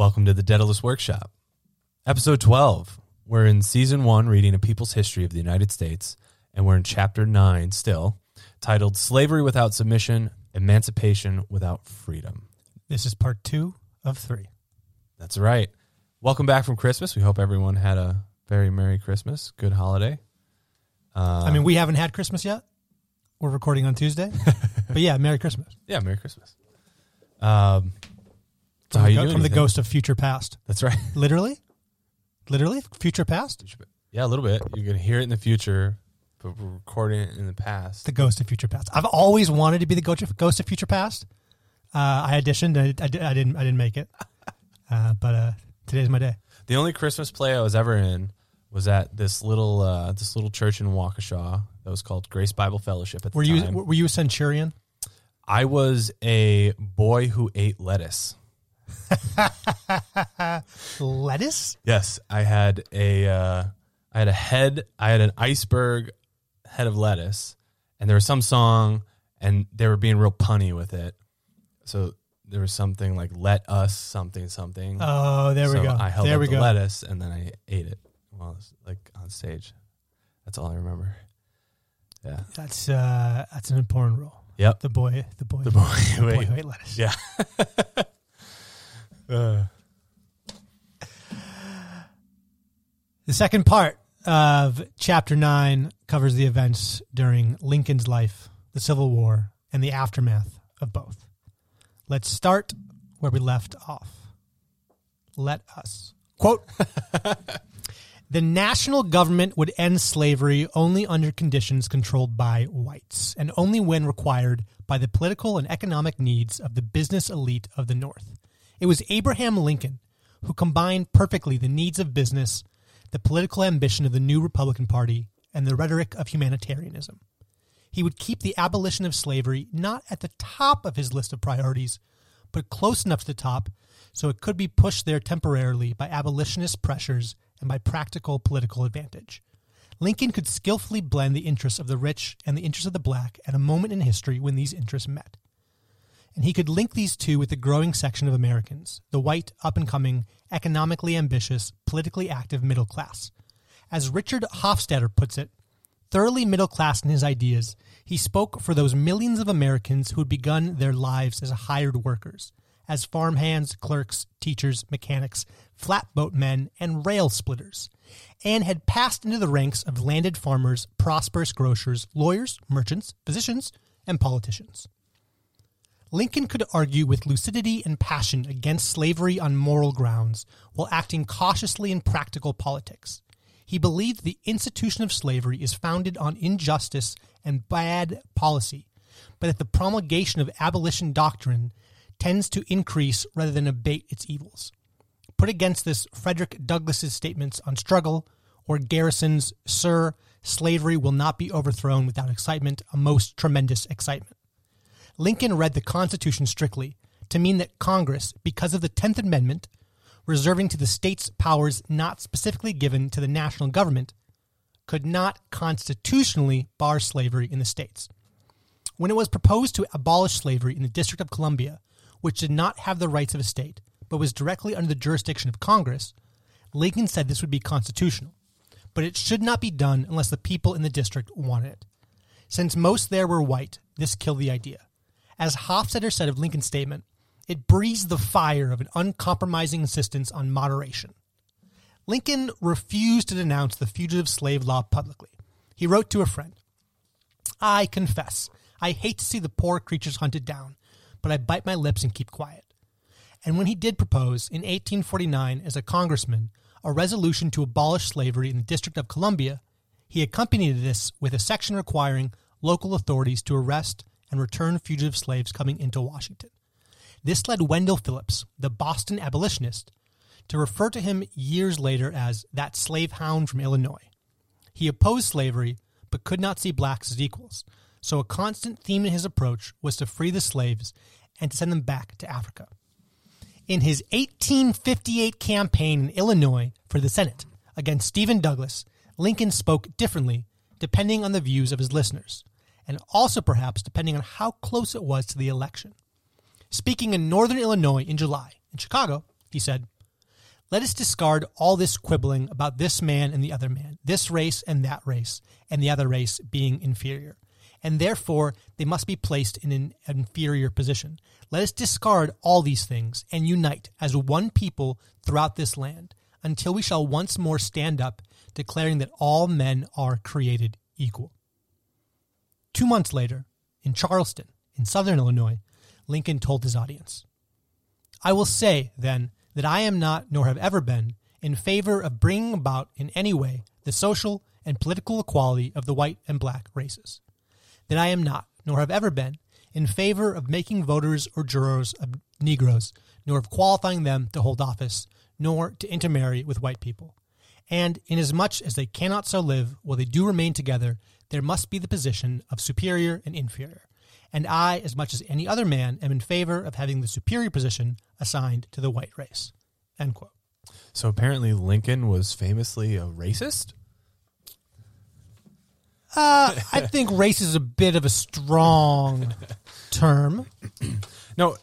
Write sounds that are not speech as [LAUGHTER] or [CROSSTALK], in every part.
Welcome to the Daedalus Workshop. Episode 12. We're in season one, reading a people's history of the United States, and we're in chapter nine still, titled Slavery Without Submission, Emancipation Without Freedom. This is part two of three. That's right. Welcome back from Christmas. We hope everyone had a very Merry Christmas, good holiday. I mean, we haven't had Christmas yet. We're recording on Tuesday, [LAUGHS] but yeah, Merry Christmas Yeah, Merry Christmas. Um, from, the, go- from the ghost of future past. That's right. [LAUGHS] Literally, literally, future past. Yeah, a little bit. You're gonna hear it in the future, but we're recording it in the past. The ghost of future past. I've always wanted to be the ghost of, ghost of future past. Uh, I auditioned. I, I, I didn't. I didn't make it. Uh, but uh, today's my day. The only Christmas play I was ever in was at this little uh, this little church in Waukesha that was called Grace Bible Fellowship at the Were you time. Were you a centurion? I was a boy who ate lettuce. [LAUGHS] Lettuce. Yes, I had a uh, I had a head. I had an iceberg head of lettuce, and there was some song, and they were being real punny with it. So there was something like "Let us something something." Oh, there we go. I held there up we the go. lettuce, and then I ate it while I was like on stage. That's all I remember. Yeah. That's uh, that's an important role. Yep. The boy. The boy. The boy [LAUGHS] who boy who ate lettuce. Yeah. [LAUGHS] Uh, The second part of chapter nine covers the events during Lincoln's life, the Civil War, and the aftermath of both. Let's start where we left off. Let us. Quote [LAUGHS] The national government would end slavery only under conditions controlled by whites, and only when required by the political and economic needs of the business elite of the North. It was Abraham Lincoln who combined perfectly the needs of business, the political ambition of the new Republican Party, and the rhetoric of humanitarianism. He would keep the abolition of slavery not at the top of his list of priorities, but close enough to the top so it could be pushed there temporarily by abolitionist pressures and by practical political advantage. Lincoln could skillfully blend the interests of the rich and the interests of the black at a moment in history when these interests met. And he could link these two with the growing section of Americans, the white, up and coming, economically ambitious, politically active middle class. As Richard Hofstadter puts it, thoroughly middle class in his ideas, he spoke for those millions of Americans who had begun their lives as hired workers, as farmhands, clerks, teachers, mechanics, flatboat men, and rail splitters, and had passed into the ranks of landed farmers, prosperous grocers, lawyers, merchants, physicians, and politicians. Lincoln could argue with lucidity and passion against slavery on moral grounds while acting cautiously in practical politics. He believed the institution of slavery is founded on injustice and bad policy, but that the promulgation of abolition doctrine tends to increase rather than abate its evils. Put against this Frederick Douglass's statements on struggle or Garrison's Sir, slavery will not be overthrown without excitement, a most tremendous excitement. Lincoln read the Constitution strictly to mean that Congress, because of the 10th Amendment, reserving to the states powers not specifically given to the national government, could not constitutionally bar slavery in the states. When it was proposed to abolish slavery in the District of Columbia, which did not have the rights of a state, but was directly under the jurisdiction of Congress, Lincoln said this would be constitutional, but it should not be done unless the people in the district wanted it. Since most there were white, this killed the idea. As Hofstadter said of Lincoln's statement, it breathes the fire of an uncompromising insistence on moderation. Lincoln refused to denounce the fugitive slave law publicly. He wrote to a friend I confess, I hate to see the poor creatures hunted down, but I bite my lips and keep quiet. And when he did propose, in 1849, as a congressman, a resolution to abolish slavery in the District of Columbia, he accompanied this with a section requiring local authorities to arrest and return fugitive slaves coming into Washington. This led Wendell Phillips, the Boston abolitionist, to refer to him years later as that slave hound from Illinois. He opposed slavery, but could not see blacks as equals, so a constant theme in his approach was to free the slaves and to send them back to Africa. In his 1858 campaign in Illinois for the Senate against Stephen Douglas, Lincoln spoke differently depending on the views of his listeners, and also perhaps depending on how close it was to the election. Speaking in northern Illinois in July, in Chicago, He said, Let us discard all this quibbling about this man and the other man, this race and that race, and the other race being inferior. And therefore, they must be placed in an inferior position. Let us discard all these things and unite as one people throughout this land until we shall once more stand up, declaring that all men are created equal. Two months later, in Charleston, in southern Illinois, Lincoln told his audience I will say, then, that I am not, nor have ever been, in favor of bringing about in any way the social and political equality of the white and black races. That I am not, nor have ever been, in favor of making voters or jurors of Negroes, nor of qualifying them to hold office, nor to intermarry with white people. And inasmuch as they cannot so live while they do remain together, there must be the position of superior and inferior. And I, as much as any other man, am in favor of having the superior position assigned to the white race. End quote. So apparently Lincoln was famously a racist. Uh, I think [LAUGHS] race is a bit of a strong term. No,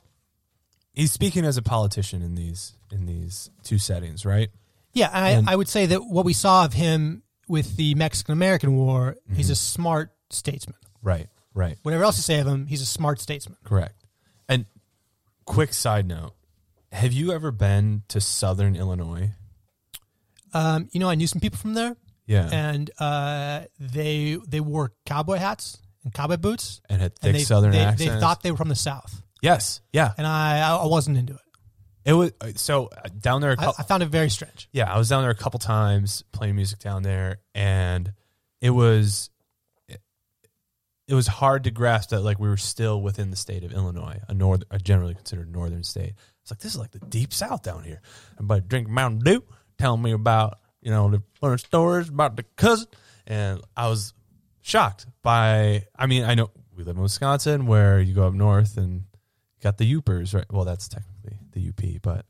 he's speaking as a politician in these in these two settings, right? Yeah, and I, I would say that what we saw of him with the Mexican American War, he's a smart statesman. Right, right, Whatever else you say of him, he's a smart statesman. correct. And quick side note: Have you ever been to Southern Illinois? Um, you know, I knew some people from there, Yeah, and uh, they they wore cowboy hats and cowboy boots, and had thick and they, Southern they, accents. they thought they were from the South, yes, yeah. and I I wasn't into it. It was so uh, down there. A I, couple, I found it very strange. yeah, I was down there a couple times playing music down there, and it was it, it was hard to grasp that like we were still within the state of Illinois, a north, a generally considered northern state. It's like this is like the deep south down here. Everybody drinking Mountain Dew, telling me about you know the funny stories about the cousin, and I was shocked by. I mean, I know we live in Wisconsin, where you go up north and got the Upers, right? Well, that's technically the UP, but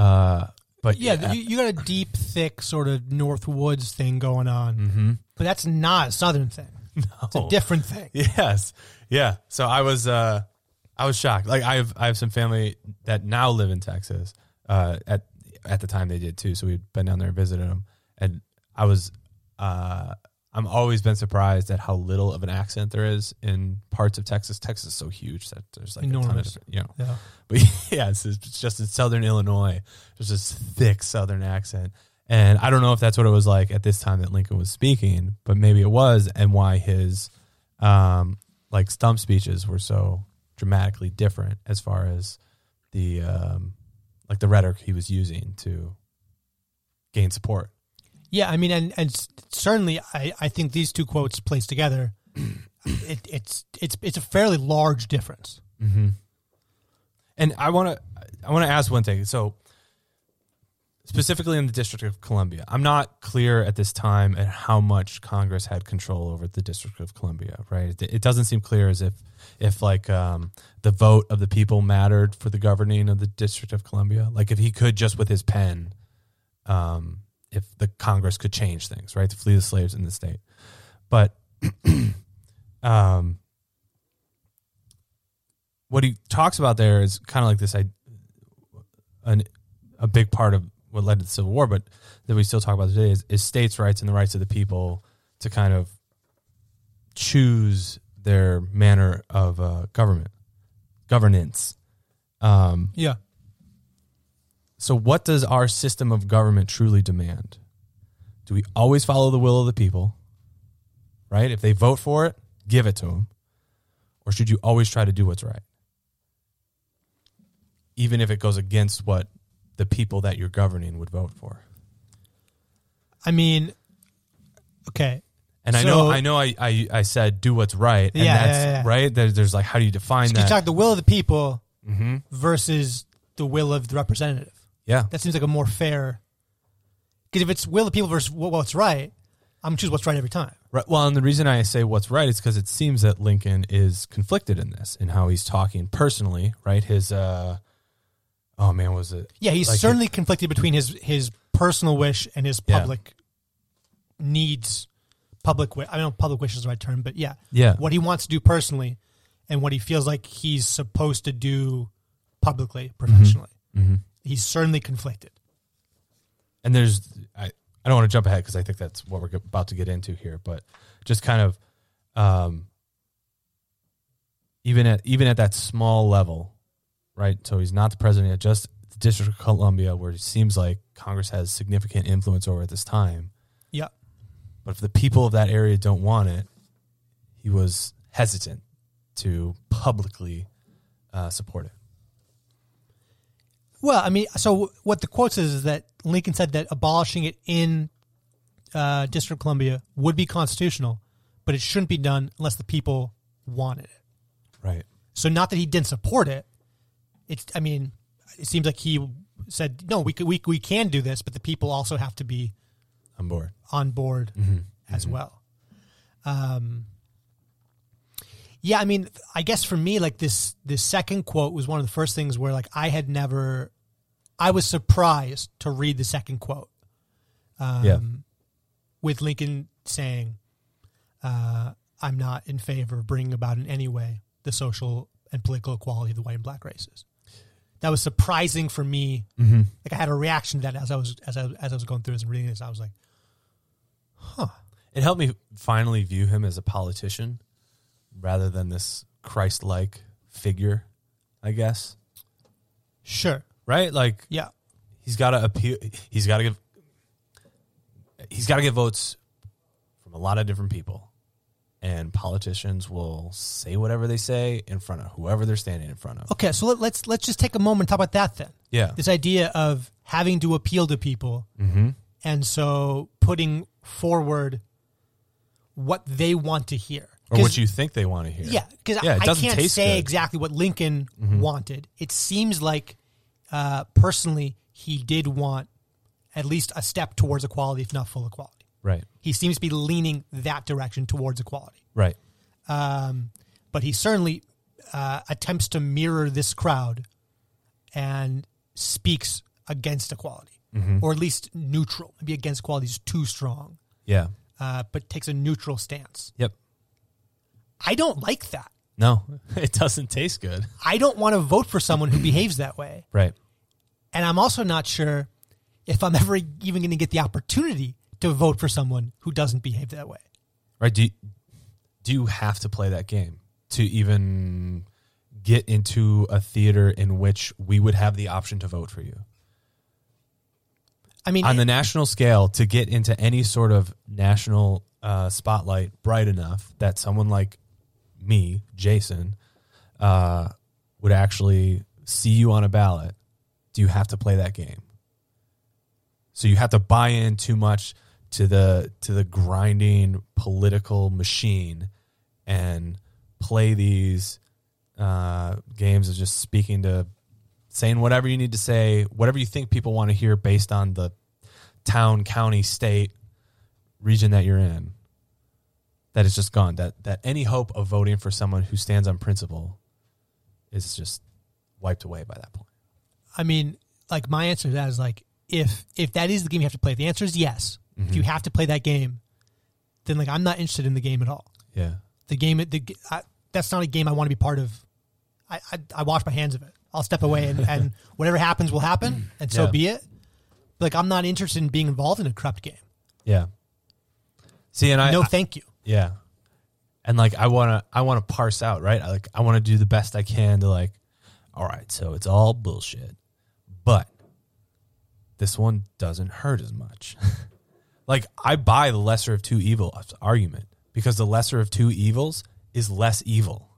uh, but Yeah, You, you got a deep, thick sort of North Woods thing going on, hmm but that's not a Southern thing. No. [LAUGHS] It's a different thing. Yes. Yeah. So I was uh I was shocked. Like I have I have some family that now live in Texas. Uh at at the time they did too. So we'd been down there and visited them. And I was uh I'm always been surprised at how little of an accent there is in parts of Texas. Texas is so huge that there's like a ton of Enormous. you know. Yeah. [LAUGHS] But yeah, it's, it's just in Southern Illinois. There's this thick Southern accent. And I don't know if that's what it was like at this time that Lincoln was speaking, but maybe it was, and why his um, like stump speeches were so dramatically different as far as the um, like the rhetoric he was using to gain support. Yeah, I mean, and and certainly, I, I think these two quotes placed together, [CLEARS THROAT] it, it's it's it's a fairly large difference. Mm-hmm. And I want to I want to ask one thing. So specifically in the District of Columbia, I'm not clear at this time at how much Congress had control over the District of Columbia. Right? It, it doesn't seem clear as if if like um, the vote of the people mattered for the governing of the District of Columbia. Like if he could just with his pen, um, if the Congress could change things, right, to flee the slaves in the state. But [CLEARS THROAT] um, what he talks about there is kind of like this, I, an, a big part of what led to the Civil War, but that we still talk about today is, is states' rights and the rights of the people to kind of choose their manner of uh, government, governance. Um, Yeah, so, what does our system of government truly demand? Do we always follow the will of the people? Right? If they vote for it, give it to them. Or should you always try to do what's right? Even if it goes against what the people that you're governing would vote for. I mean, okay, And I know, I know, I, I, I said do what's right, and Yeah, that's yeah, yeah. right. There, there's like, how do you define you that? talk the will of the people hmm versus the will of the representative. Yeah, That seems like a more fair. Because if it's will the people versus what- what's right, I'm gonna choose what's right every time. Right. Well, and the reason I say what's right is because it seems that Lincoln is conflicted in this, and how he's talking personally. Right. His, uh, oh man, was it? Yeah, he's Like certainly conflicted between his his personal wish and his Yeah. public needs. Public, I don't know if public wish is the right term, but yeah, Yeah. what he wants to do personally, and what he feels like he's supposed to do publicly, professionally. hmm he's certainly conflicted. and there's I, I don't want to jump ahead because I think that's what we're about to get into here, but just kind of um, even at even at that small level, right? So he's not the president yet, just the District of Columbia, where it seems like Congress has significant influence over at this time. Yeah. But if the people of that area don't want it, he was hesitant to publicly uh, support it. Well, I mean, so what the quote says is that Lincoln said that abolishing it in uh, District of Columbia would be constitutional, but it shouldn't be done unless the people wanted it. Right. So not that he didn't support it. It's I mean, it seems like he said no, we could, we we can do this, but the people also have to be On board. on board as well. Um, yeah, I mean, I guess for me, like this this second quote was one of the first things where like I had never, I was surprised to read the second quote. Um, Yeah. with Lincoln saying, uh, "I'm not in favor of bringing about in any way the social and political equality of the white and black races." That was surprising for me. Mm-hmm. Like I had a reaction to that as I was as I as I was going through this and reading this. I was like, "Huh." It helped me finally view him as a politician rather than this Christ-like figure, I guess. "Sure, Right? Like yeah." he's got to appeal. He's got to give. He's got to get votes from a lot of different people, and politicians will say whatever they say in front of whoever they're standing in front of. Okay, so let, let's let's just take a moment and talk about that then. Yeah. This idea of having to appeal to people, Mm-hmm. and so putting forward what they want to hear, Or what you think they want to hear. yeah, because Yeah, I, I can't say. Mm-hmm. exactly what Lincoln wanted. It seems like uh, personally he did want at least a step towards equality, if not full equality. Right. He seems to be leaning that direction towards equality. Right. um, but he certainly uh, attempts to mirror this crowd and speaks against equality, or at least neutral. Maybe against equality is too strong, Yeah. uh, but takes a neutral stance. Yep. I don't like that. No, [LAUGHS] it doesn't taste good. I don't want to vote for someone who behaves that way, Right. And I'm also not sure if I'm ever even going to get the opportunity to vote for someone who doesn't behave that way. Right. Do you, do you have to play that game to even get into a theater in which we would have the option to vote for you? I mean, on the national scale to get into any sort of national uh, spotlight bright enough that someone like me, Jason, uh, would actually see you on a ballot, do you have to play that game? So you have to buy in too much to the to the grinding political machine and play these uh, games of just speaking to saying whatever you need to say, whatever you think people want to hear based on the town, county, state, region that you're in. That is just gone. That that any hope of voting for someone who stands on principle is just wiped away by that point. I mean, like my answer to that is like if if that is the game you have to play, if the answer is yes. If mm-hmm. you have to play that game, then like I'm not interested in the game at all. Yeah. The game, the I, that's not a game I want to be part of. I, I I wash my hands of it. I'll step away and, and [LAUGHS] whatever happens will happen, and so Yeah. be it. Like I'm not interested in being involved in a corrupt game. Yeah. See, and I no, thank you. Yeah. And like I want to I want to parse out, right? I like I want to do the best I can to like all right, so it's all bullshit. But this one doesn't hurt as much. [LAUGHS] like I buy the lesser of two evils argument because the lesser of two evils is less evil.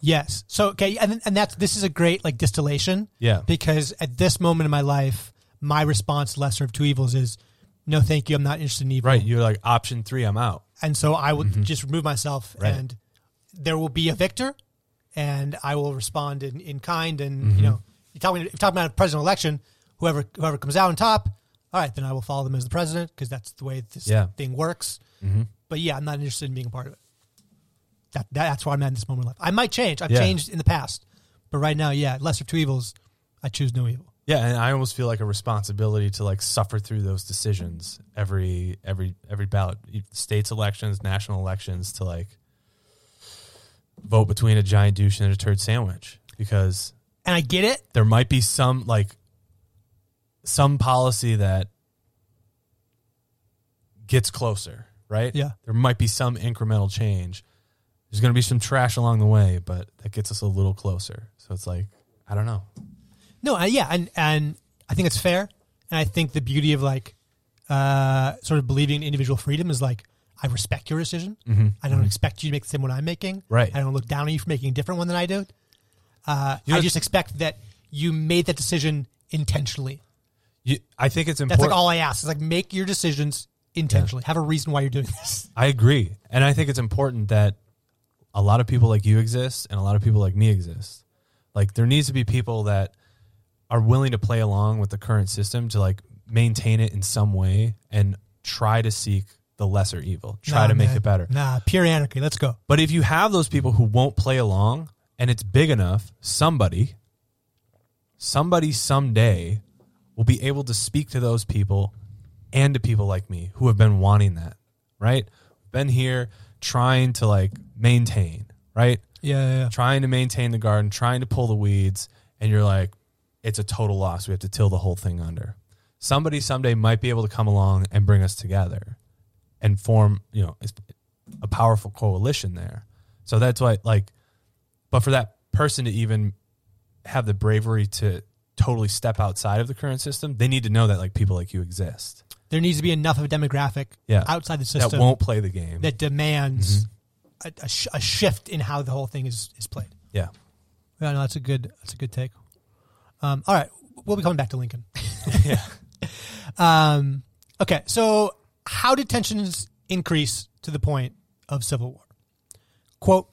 Yes. So okay, and and that's this is a great like distillation. Yeah. Because at this moment in my life, my response, lesser of two evils, is no, thank you. I'm not interested in evil. Right, you're like option 3 I'm out. and so I will just remove myself, Mm-hmm. Right. and there will be a victor, and I will respond in, in kind. And Mm-hmm. you know, you talking if you're talking about a presidential election, whoever whoever comes out on top, all right, then I will follow them as the president because that's the way this Yeah. thing works. Mhm. But yeah, I'm not interested in being a part of it. That, that that's where I'm at in this moment in life. I might change. I've Yeah. changed in the past, but right now, yeah, lesser of two evils. I choose no evil. Yeah, and I almost feel like a responsibility to like suffer through those decisions every every every ballot, states elections, national elections, to like vote between a giant douche and a turd sandwich because And I get it. there might be some like some policy that gets closer, right? Yeah. There might be some incremental change. There's going to be some trash along the way, but that gets us a little closer. So it's like, I don't know. No, uh, yeah, and and I think it's fair, and I think the beauty of like uh, sort of believing in individual freedom is like I respect your decision. I don't expect you to make the same one I'm making. Mm-hmm. Right. I don't look down on you for making a different one than I do. Uh, You know, I just expect that you made that decision intentionally. You, I think it's important. That's like all I ask. Is like make your decisions intentionally. Have a reason why you're doing this. I agree. And I think it's important that a lot of people like you exist and a lot of people like me exist. Like there needs to be people that are willing to play along with the current system to like maintain it in some way and try to seek the lesser evil, try Nah, to make man. it better. Nah, pure anarchy. Let's go. But if you have those people who won't play along and it's big enough, somebody, somebody someday will be able to speak to those people and to people like me who have been wanting that, right? Been here trying to like maintain, right? Yeah, yeah, yeah. Trying to maintain the garden, trying to pull the weeds, and you're like, it's a total loss. We have to till the whole thing under. Somebody someday might be able to come along and bring us together and form, you know, a powerful coalition there. So that's why, like, but for that person to even have the bravery to totally step outside of the current system, they need to know that like people like you exist There needs to be enough of a demographic Yeah. outside the system that won't play the game. that demands Mm-hmm. a, a, sh- a shift in how the whole thing is, is played. yeah. Yeah, no, that's a good that's a good take. Um, all right, we'll be coming back to Lincoln. Yeah. [LAUGHS] [LAUGHS] Um, okay, so how did tensions increase to the point of civil war? Quote: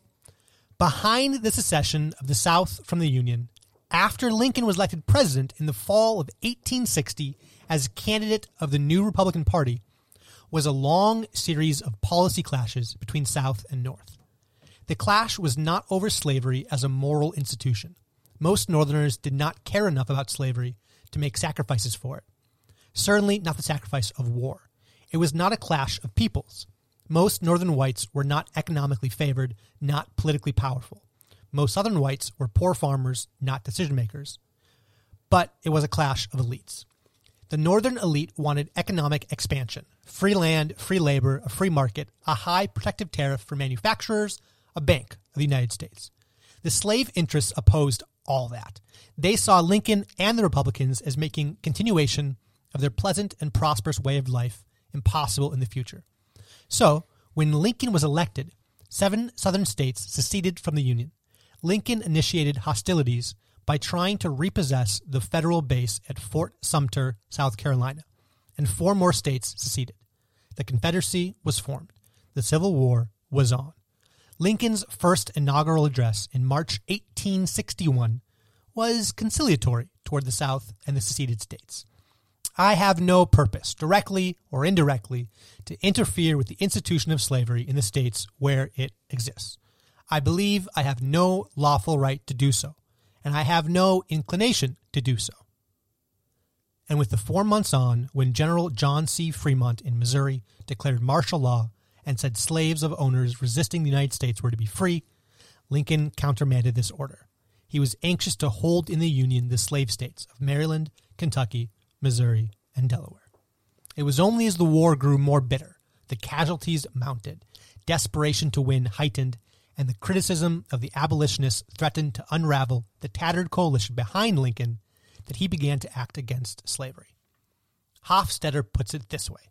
Behind the secession of the South from the Union, after Lincoln was elected president in the fall of 1860 as candidate of the new Republican Party, was a long series of policy clashes between South and North. The clash was not over slavery as a moral institution. Most Northerners did not care enough about slavery to make sacrifices for it. Certainly not the sacrifice of war. It was not a clash of peoples. Most Northern whites were not economically favored, not politically powerful. Most Southern whites were poor farmers, not decision makers. But it was a clash of elites. The Northern elite wanted economic expansion free land, free labor, a free market, a high protective tariff for manufacturers, a bank of the United States. The slave interests opposed all that. They saw Lincoln and the Republicans as making continuation of their pleasant and prosperous way of life impossible in the future. So, when Lincoln was elected, seven Southern states seceded from the Union. Lincoln initiated hostilities by trying to repossess the federal base at Fort Sumter, South Carolina, and four more states seceded. The Confederacy was formed. The Civil War was on. Lincoln's first inaugural address in March 1861 was conciliatory toward the South and the seceded states. I have no purpose, directly or indirectly, to interfere with the institution of slavery in the states where it exists. I believe I have no lawful right to do so, and I have no inclination to do so. And with the four months on, when General John C. Fremont in Missouri declared martial law and said slaves of owners resisting the United States were to be free, Lincoln countermanded this order. He was anxious to hold in the Union the slave states of Maryland, Kentucky, Missouri, and Delaware. It was only as the war grew more bitter, the casualties mounted, desperation to win heightened, and the criticism of the abolitionists threatened to unravel the tattered coalition behind Lincoln that he began to act against slavery. Hofstadter puts it this way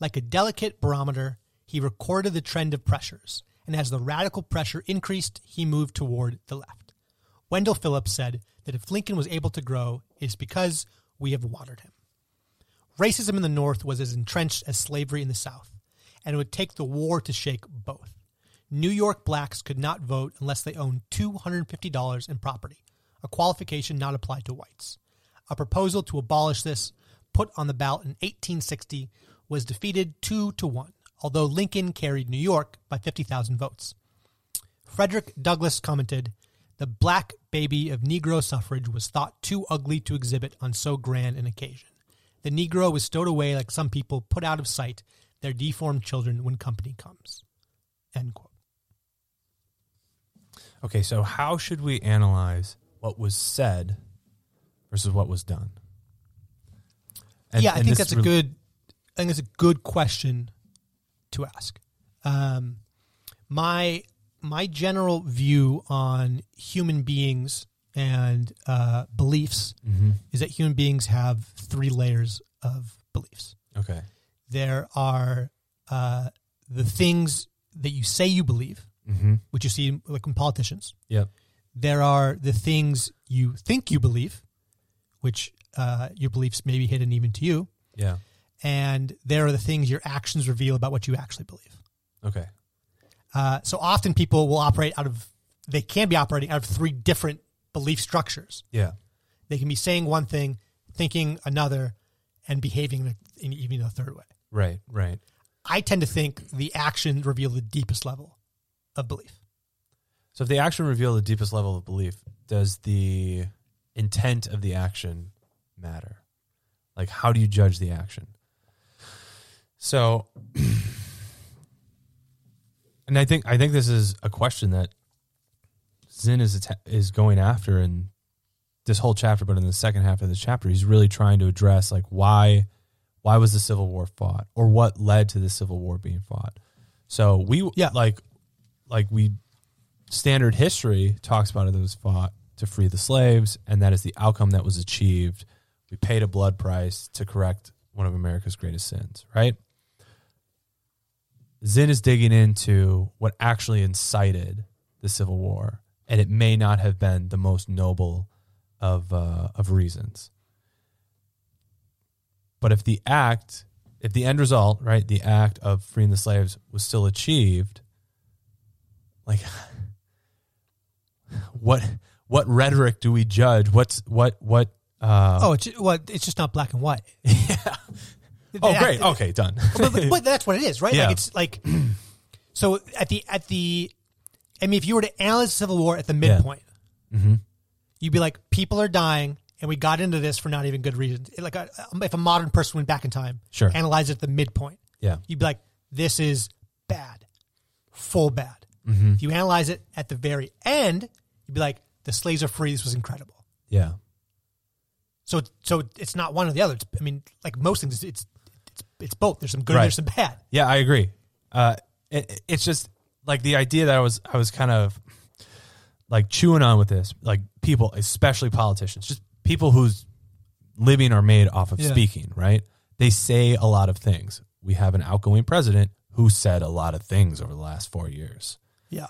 like a delicate barometer, he recorded the trend of pressures, and as the radical pressure increased, he moved toward the left. Wendell Phillips said that if Lincoln was able to grow, it is because we have watered him. Racism in the North was as entrenched as slavery in the South, and it would take the war to shake both. New York blacks could not vote unless they owned $250 in property, a qualification not applied to whites. A proposal to abolish this, put on the ballot in 1860, was defeated 2 to 1, although Lincoln carried New York by 50,000 votes. Frederick Douglass commented, The black baby of Negro suffrage was thought too ugly to exhibit on so grand an occasion. The Negro was stowed away like some people put out of sight their deformed children when company comes. End quote. Okay, so how should we analyze what was said versus what was done. And- yeah, I think that's a good. I think it's a good question to ask. Um, my my general view on human beings and uh, beliefs Mhm. is that human beings have three layers of beliefs. Okay. There are uh, the things that you say you believe, Mm-hmm. which you see like in politicians. Yep. There are the things you think you believe, which uh, your beliefs may be hidden even to you. Yeah. And there are the things your actions reveal about what you actually believe. Okay. Uh, so often people will operate out of, they can be operating out of three different belief structures. Yeah. They can be saying one thing, thinking another, and behaving in even a third way. Right. Right. I tend to think the actions reveal the deepest level of belief. So if the action reveal the deepest level of belief, does the intent of the action matter? Like how do you judge the action? So [CLEARS THROAT] and I think I think this is a question that Zinn is is going after in this whole chapter, but in the second half of the chapter, he's really trying to address like why why was the Civil War fought, or what led to the Civil War being fought. So we Yeah. like like we standard history talks about it that was fought to free the slaves, and that is the outcome that was achieved. We paid a blood price to correct one of America's greatest sins, right? Zinn is digging into what actually incited the Civil War, and it may not have been the most noble of uh, of reasons. But if the act, if the end result, right, the act of freeing the slaves was still achieved, like [LAUGHS] what what rhetoric do we judge? What's what what? Uh, Oh, it's well, it's just not black and white. [LAUGHS] yeah. Oh, Yeah. great. Okay, done. but, but, but that's what it is, right? Yeah. Like it's like so at the at the I mean, if you were to analyze the Civil War at the midpoint, hmm you'd be like, people are dying, and we got into this for not even good reasons. Like a, if a modern person went back in time, Sure. analyze it at the midpoint, Yeah. you'd be like, this is bad, full bad. hmm If you analyze it at the very end, you'd be like, the slaves are free. This was incredible. Yeah. So, it's- so it's not one or the other. It's, I mean, like most things, it's it's both. There's some good, Right. there's some bad. Yeah, I agree. Uh, it, it's just like the idea that I was I was kind of like chewing on with this, like people, especially politicians, just people whose living are made off of Yeah. speaking, right? They say a lot of things. We have an outgoing president who said a lot of things over the last four years. Yeah.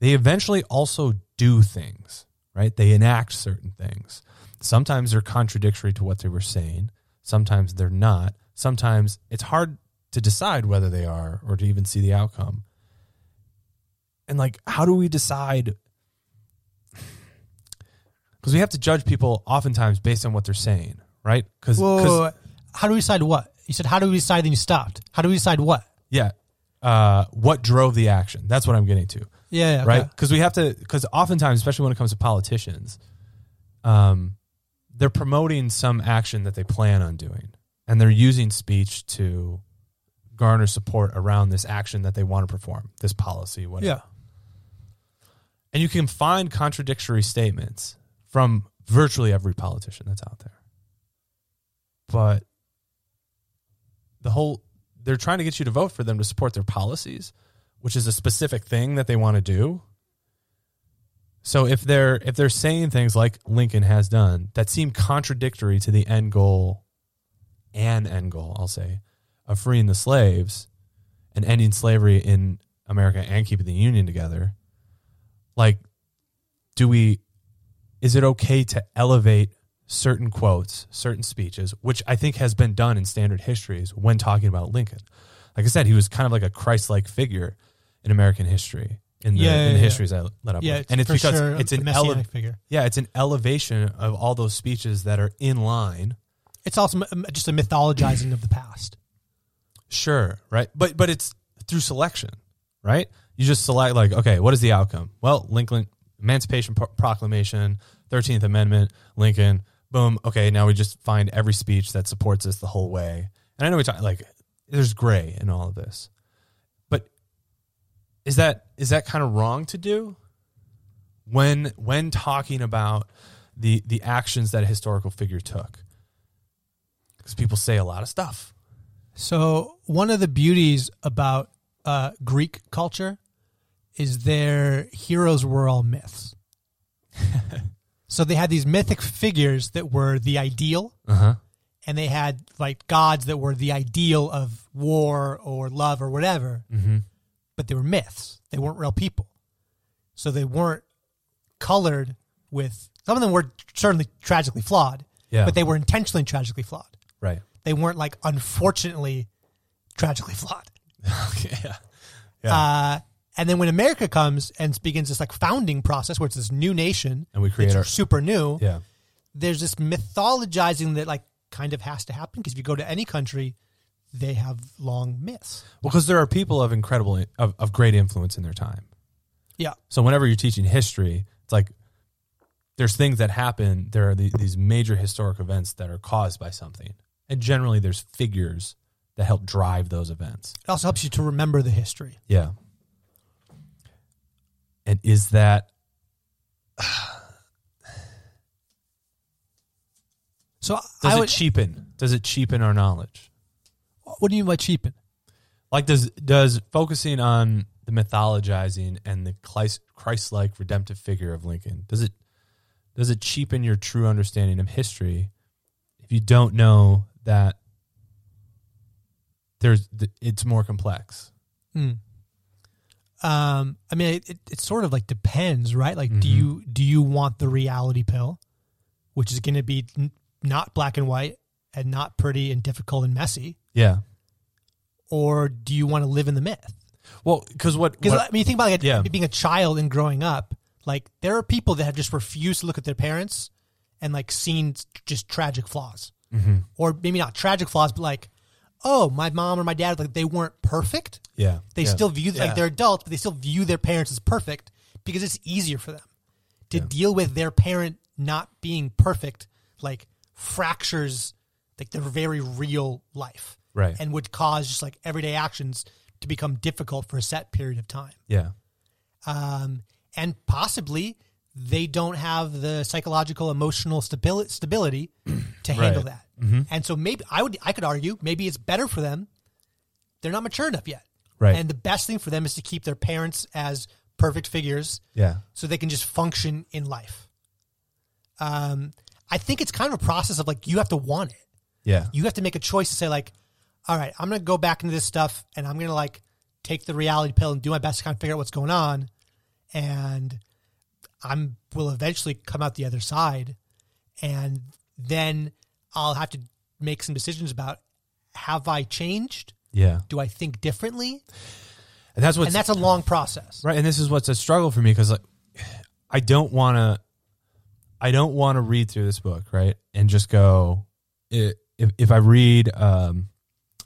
They eventually also do things, right? They enact certain things. Sometimes they're contradictory to what they were saying. Sometimes they're not. Sometimes it's hard to decide whether they are or to even see the outcome. And like, how do we decide? Because we have to judge people oftentimes based on what they're saying, right? Because, how do we decide what? You said, how do we decide? Then you stopped. How do we decide what? yeah, uh, what drove the action? That's what I'm getting to. Yeah, yeah right? Because we have to. Because oftentimes, especially when it comes to politicians, um, they're promoting some action that they plan on doing, and they're using speech to garner support around this action that they want to perform, this policy, whatever. Yeah. And you can find contradictory statements from virtually every politician that's out there. But the whole they're trying to get you to vote for them to support their policies, which is a specific thing that they want to do. So if they're if they're saying things like Lincoln has done that seem contradictory to the end goal and end goal, I'll say, of freeing the slaves and ending slavery in America and keeping the Union together, like do we is it okay to elevate certain quotes, certain speeches, which I think has been done in standard histories when talking about Lincoln. Like I said, he was kind of like a Christ-like figure in American history in the, Yeah, yeah, in the yeah. histories I let up. Yeah, and it's because sure it's an ele- figure. yeah, it's an elevation of all those speeches that are in line. It's also just a mythologizing of the past. Sure, right, but but it's through selection, right? You just select like, okay, what is the outcome? Well, Lincoln Emancipation Proclamation, Thirteenth Amendment, Lincoln. Boom. Okay, now we just find every speech that supports us the whole way. And I know we talk like there's gray in all of this, but is that is that kind of wrong to do, when when talking about the the actions that a historical figure took. Because people say a lot of stuff. So one of the beauties about uh, Greek culture is their heroes were all myths. [LAUGHS] so they had these mythic figures that were the ideal, Uh huh. and they had like gods that were the ideal of war or love or whatever, Mm-hmm. but they were myths. They weren't real people. So they weren't colored with some of them were certainly tragically flawed, Yeah. but they were intentionally tragically flawed. Right. They weren't like unfortunately tragically flawed. [LAUGHS] Okay. Yeah. Yeah. Uh, and then when America comes and begins this like founding process where it's this new nation and we create our. super new, Yeah. there's this mythologizing that like kind of has to happen because if you go to any country, they have long myths. Well, Because there are people of incredible, of, of great influence in their time. Yeah. So whenever you're teaching history, it's like there's things that happen. There are the, these major historic events that are caused by something, and generally there's figures that help drive those events. It also helps you to remember the history. Yeah. And is that [SIGHS] So does I it cheapen? Does it cheapen our knowledge? what do you mean by cheapen? Like does does focusing on the mythologizing and the Christ like redemptive figure of Lincoln does it does it cheapen your true understanding of history if you don't know that there's it's more complex? Hmm. Um, I mean, it, it, it sort of like depends, right? Like, do Mhm. you do you want the reality pill, which is going to be n- not black and white and not pretty and difficult and messy, Yeah. or do you want to live in the myth? Well, because what, Because I mean, you think about like, Yeah. being a child and growing up. Like, there are people that have just refused to look at their parents and like seen just tragic flaws, Mhm. or maybe not tragic flaws, but like, oh, my mom or my dad, like they weren't perfect. yeah, They yeah. still view Yeah. like they're adults, but they still view their parents as perfect because it's easier for them to Yeah. deal with their parent not being perfect. Like fractures, like their very real life, right. and would cause just like everyday actions to become difficult for a set period of time. yeah, Um, and possibly they don't have the psychological, emotional stability stability to [CLEARS THROAT] handle Right. that. Mhm. And so maybe I would I could argue maybe it's better for them. They're not mature enough yet. right. And the best thing for them is to keep their parents as perfect figures yeah, so they can just function in life. Um, I think it's kind of a process of like you have to want it. yeah, You have to make a choice to say like, all right, I'm gonna go back into this stuff and I'm gonna like take the reality pill and do my best to kind of figure out what's going on, and I'm will eventually come out the other side, and then I'll have to make some decisions about have I changed? yeah. Do I think differently? And that's what's and that's a long process. Right, and this is what's a struggle for me because like, I don't want to, I don't want to read through this book, right, and just go, if if I read um,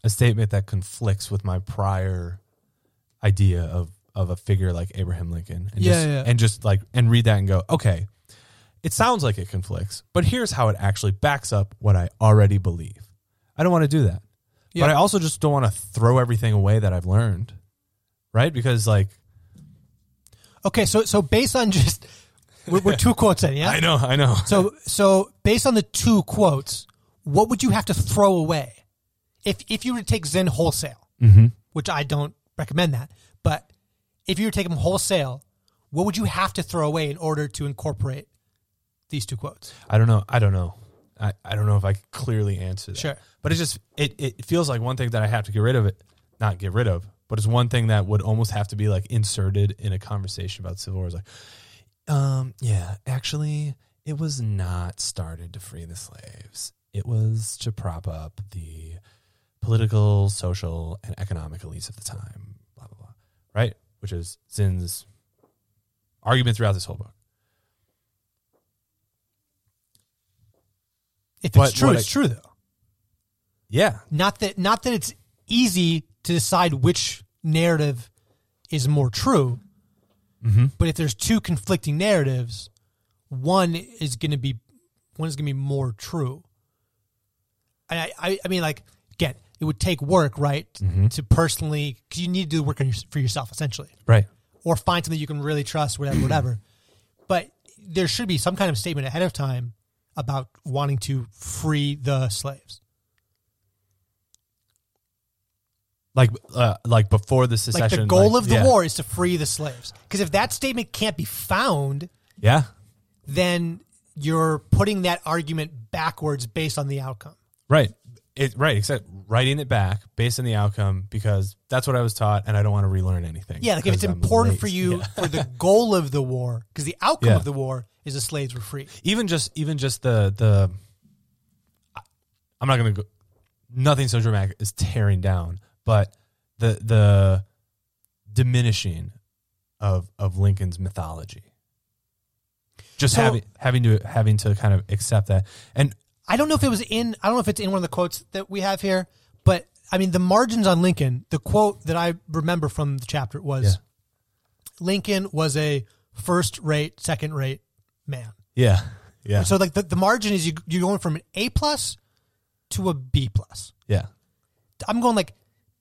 a statement that conflicts with my prior idea of of a figure like Abraham Lincoln, and Yeah, just, yeah. and just like and read that and go, okay, it sounds like it conflicts, but here's how it actually backs up what I already believe. I don't want to do that, Yeah. but I also just don't want to throw everything away that I've learned, right? Because like. Okay, so so based on just we're, we're two quotes in, yeah. [LAUGHS] I know, I know. So so based on the two quotes, what would you have to throw away if if you were to take Zinn wholesale? Mm-hmm. Which I don't recommend that, but if you were to take them wholesale, what would you have to throw away in order to incorporate these two quotes? I don't know. I don't know. I, I don't know if I could clearly answer that. Sure. But it just it, it feels like one thing that I have to get rid of it. Not get rid of, but it's one thing that would almost have to be like inserted in a conversation about Civil War. It's like, um, yeah, actually it was not started to free the slaves. It was to prop up the political, social, and economic elites of the time. Blah blah blah. Right? Which is Zinn's argument throughout this whole book. If But it's true, what it's I- true though. Yeah. Not that not that it's easy to decide which narrative is more true, Mm-hmm. but if there's two conflicting narratives, one is going to be one is going to be more true. And I, I, I mean, like again, it would take work, right, Mhm. to personally because you need to do the work on your, for yourself essentially, Right. or find something you can really trust, whatever, [CLEARS THROAT] whatever. but there should be some kind of statement ahead of time about wanting to free the slaves. Like uh, like before the secession. Like the goal like- of the yeah. war is to free the slaves. Because if that statement can't be found, Yeah. then you're putting that argument backwards based on the outcome. Right. It, right. Except writing it back based on the outcome because that's what I was taught and I don't want to relearn anything. Yeah, like if it's I'm important late. for you Yeah. for the goal of the war, because the outcome Yeah. of the war is the slaves were free. even just even just the the I'm not gonna go nothing so dramatic is tearing down, but the the diminishing of of Lincoln's mythology. Just So- having having to having to kind of accept that. And I don't know if it was in. I don't know if it's in one of the quotes that we have here, but I mean the margins on Lincoln. The quote that I remember from the chapter was, Yeah. "Lincoln was a first-rate, second-rate man." yeah. Yeah. So like the, the margin is you you're going from an A plus to a B plus. yeah. I'm going like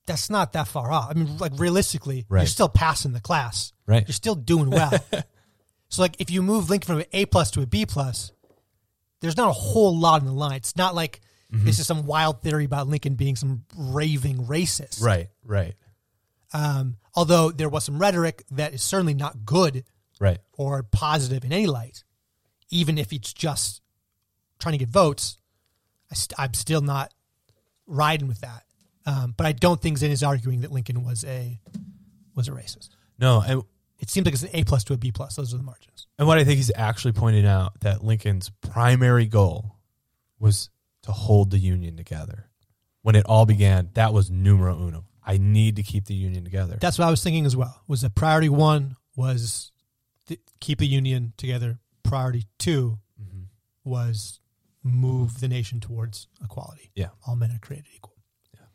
that's not that far off. I mean, like realistically, you're still passing the class. Right. You're still doing well. [LAUGHS] so like if you move Lincoln from an A plus to a B plus, there's not a whole lot in the line. It's not like Mm-hmm. this is some wild theory about Lincoln being some raving racist. Right. Right. Um, although there was some rhetoric that is certainly not good Right. or positive in any light, even if it's just trying to get votes. I st- I'm still not riding with that. Um, but I don't think Zinn is arguing that Lincoln was a was a racist. No, and It seems like it's an A plus to a B plus. Those are the margins. And what I think he's actually pointing out that Lincoln's primary goal was to hold the Union together. When it all began, that was numero uno. I need to keep the Union together. That's what I was thinking as well. Was that priority one was keep the union together. Priority 2 mm-hmm. was move the nation towards equality. Yeah. all men are created equal. Yeah,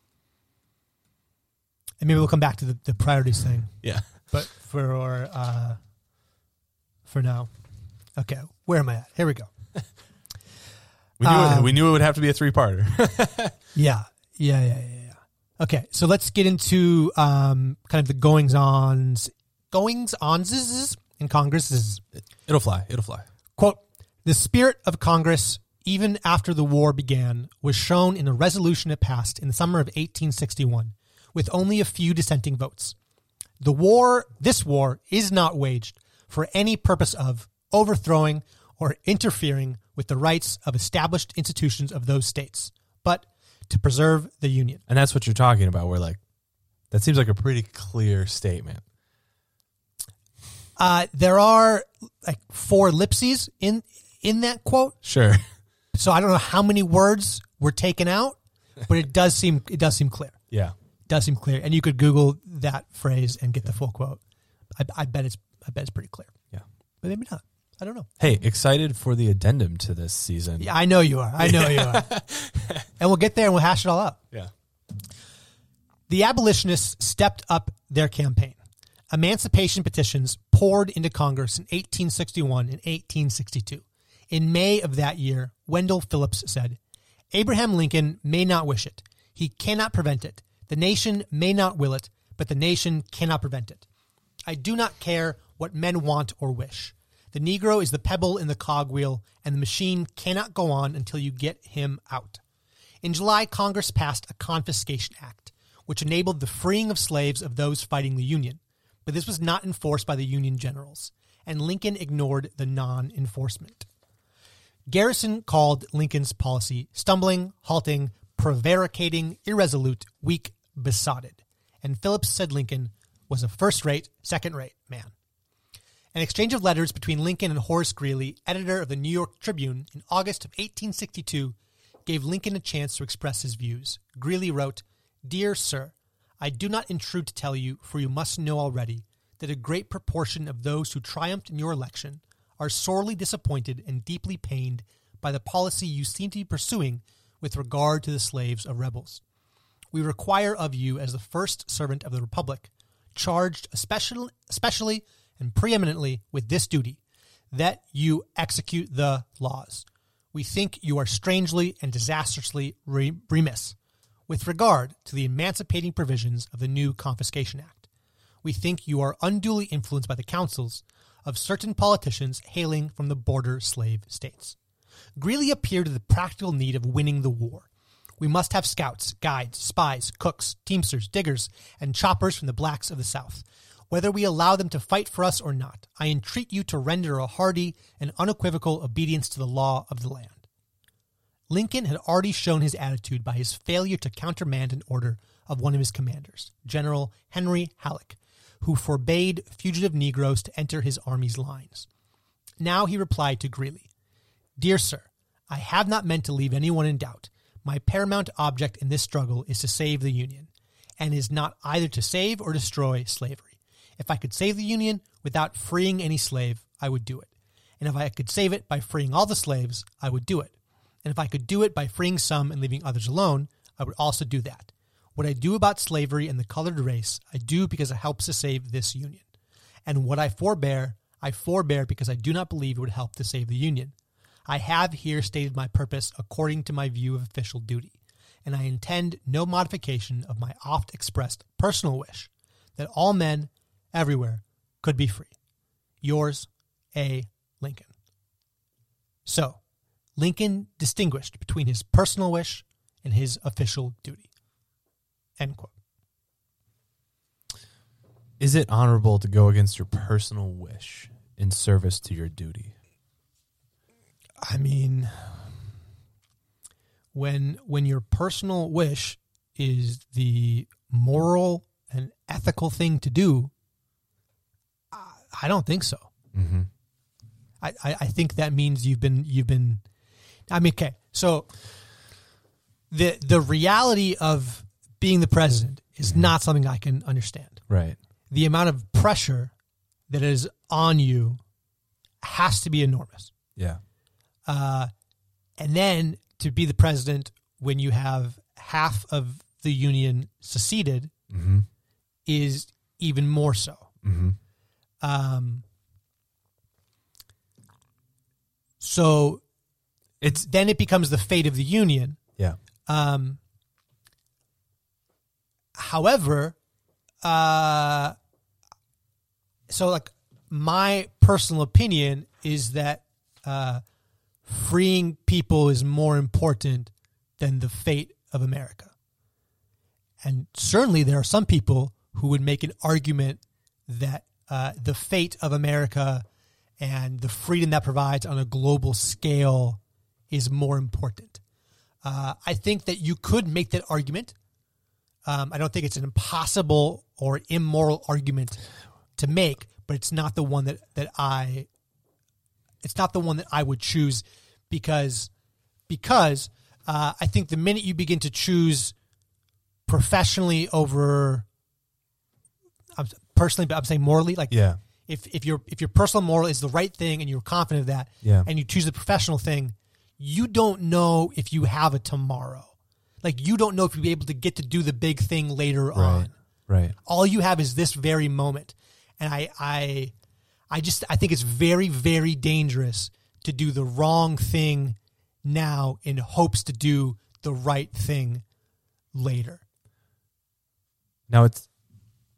And maybe we'll come back to the, the priorities thing. yeah. But for uh, for now, okay. Where am I at? Here we go. [LAUGHS] We knew, it, Um, we knew it would have to be a three parter. [LAUGHS] Yeah, yeah, yeah, yeah, yeah. Okay, so let's get into um, kind of the goings ons, goings ons in Congress. It'll fly. It'll fly. Quote: The spirit of Congress, even after the war began, was shown in a resolution it passed in the summer of 1861, with only a few dissenting votes. The war, this war, is not waged for any purpose of overthrowing or interfering with the rights of established institutions of those states, but to preserve the Union. And that's what you're talking about. Where like, that seems like a pretty clear statement. Uh, there are like four ellipses in in that quote, Sure. so I don't know how many words were taken out, but it does seem it does seem clear. [LAUGHS] Yeah. Does seem clear, and you could Google that phrase and get the full quote. I, I bet it's I bet it's pretty clear, Yeah. but maybe not. I don't know. Hey, excited for the addendum to this season. Yeah, I know you are. I know you are. [LAUGHS] and we'll get there and we'll hash it all up. Yeah. The abolitionists stepped up their campaign. Emancipation petitions poured into Congress in 1861 and 1862. In May of that year, Wendell Phillips said, Abraham Lincoln may not wish it. He cannot prevent it. The nation may not will it, but the nation cannot prevent it. I do not care what men want or wish. The Negro is the pebble in the cogwheel, and the machine cannot go on until you get him out. In July, Congress passed a Confiscation Act, which enabled the freeing of slaves of those fighting the Union. But this was not enforced by the Union generals, and Lincoln ignored the non enforcement. Garrison called Lincoln's policy stumbling, halting, prevaricating, irresolute, weak, besotted. And Phillips said Lincoln was a first rate, second rate man. An exchange of letters between Lincoln and Horace Greeley, editor of the New York Tribune, in August of 1862, gave Lincoln a chance to express his views. Greeley wrote, Dear Sir, I do not intrude to tell you, for you must know already, that a great proportion of those who triumphed in your election are sorely disappointed and deeply pained by the policy you seem to be pursuing with regard to the slaves of rebels. We require of you, as the first servant of the Republic, charged especially, especially and preeminently with this duty, that you execute the laws. We think you are strangely and disastrously re- remiss with regard to the emancipating provisions of the new Confiscation Act. We think you are unduly influenced by the counsels of certain politicians hailing from the border slave states. Greeley appeared to the practical need of winning the war. We must have scouts, guides, spies, cooks, teamsters, diggers, and choppers from the blacks of the South. Whether we allow them to fight for us or not, I entreat you to render a hearty and unequivocal obedience to the law of the land. Lincoln had already shown his attitude by his failure to countermand an order of one of his commanders, General Henry Halleck, who forbade fugitive Negroes to enter his army's lines. Now he replied to Greeley Dear sir, I have not meant to leave anyone in doubt. My paramount object in this struggle is to save the Union, and is not either to save or destroy slavery. If I could save the Union without freeing any slave, I would do it. And if I could save it by freeing all the slaves, I would do it. And if I could do it by freeing some and leaving others alone, I would also do that. What I do about slavery and the colored race, I do because it helps to save this Union. And what I forbear, I forbear because I do not believe it would help to save the Union. I have here stated my purpose according to my view of official duty, and I intend no modification of my oft expressed personal wish that all men everywhere could be free. Yours, A. Lincoln. So, Lincoln distinguished between his personal wish and his official duty. End quote. Is it honorable to go against your personal wish in service to your duty? I mean, when when your personal wish is the moral and ethical thing to do, I, I don't think so. Mm-hmm. I, I, I think that means you've been you've been. I mean, okay, so the the reality of being the president is not something I can understand. Right. The amount of pressure that is on you has to be enormous. Yeah. Uh, and then to be the president when you have half of the union seceded Mm-hmm. is even more so. Mm-hmm. Um, so It's then it becomes the fate of the union. yeah. Um, however, uh, so like my personal opinion is that uh, freeing people is more important than the fate of America. And certainly there are some people who would make an argument that uh, the fate of America and the freedom that provides on a global scale is more important. Uh, I think that you could make that argument. Um, I don't think it's an impossible or immoral argument to make, but it's not the one that, that I it's not the one that I would choose because because uh, I think the minute you begin to choose professionally over I'm, personally, but I'm saying morally, like Yeah. if if your if your personal moral is the right thing and you're confident of that, Yeah. and you choose the professional thing, you don't know if you have a tomorrow. Like you don't know if you'll be able to get to do the big thing later Right. on. Right. All you have is this very moment, and I I I just I think it's very very dangerous to do the wrong thing now in hopes to do the right thing later. Now it's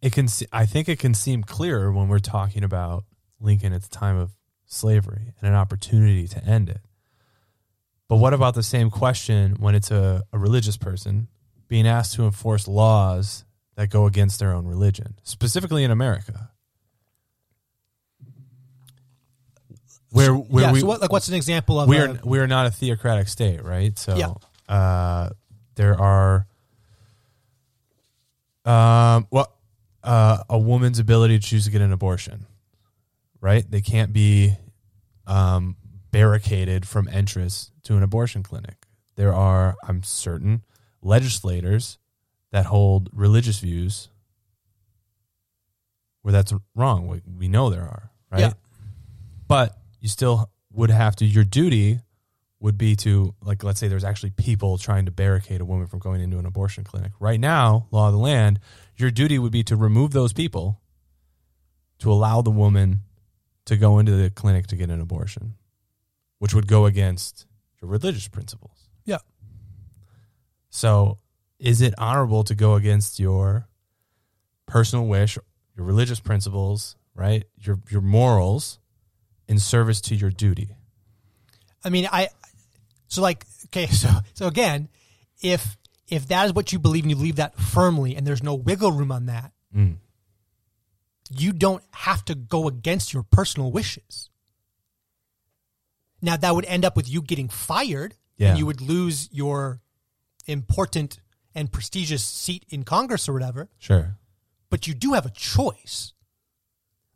it can se- I think it can seem clearer when we're talking about Lincoln at the time of slavery and an opportunity to end it. But what about the same question when it's a, a religious person being asked to enforce laws that go against their own religion, specifically in America? Where where yeah. we so what like what's an example of we a- are we are not a theocratic state, right? So Yeah. uh, there are um well uh, a woman's ability to choose to get an abortion, right? They can't be um, barricaded from entrance to an abortion clinic. There are, I'm certain, legislators that hold religious views where that's wrong. We, we know there are, right? Yeah. But you still would have to, your duty would be to, like, let's say there's actually people trying to barricade a woman from going into an abortion clinic. Right now, law of the land, your duty would be to remove those people to allow the woman to go into the clinic to get an abortion, which would go against your religious principles. Yeah. So, is it honorable to go against your personal wish, your religious principles, right? Your your morals in service to your duty. I mean, I so like okay, [LAUGHS] so so again, if if that is what you believe and you believe that firmly, and there's no wiggle room on that, Mm. you don't have to go against your personal wishes. Now that would end up with you getting fired, Yeah. and you would lose your important and prestigious seat in Congress or whatever. Sure. But you do have a choice.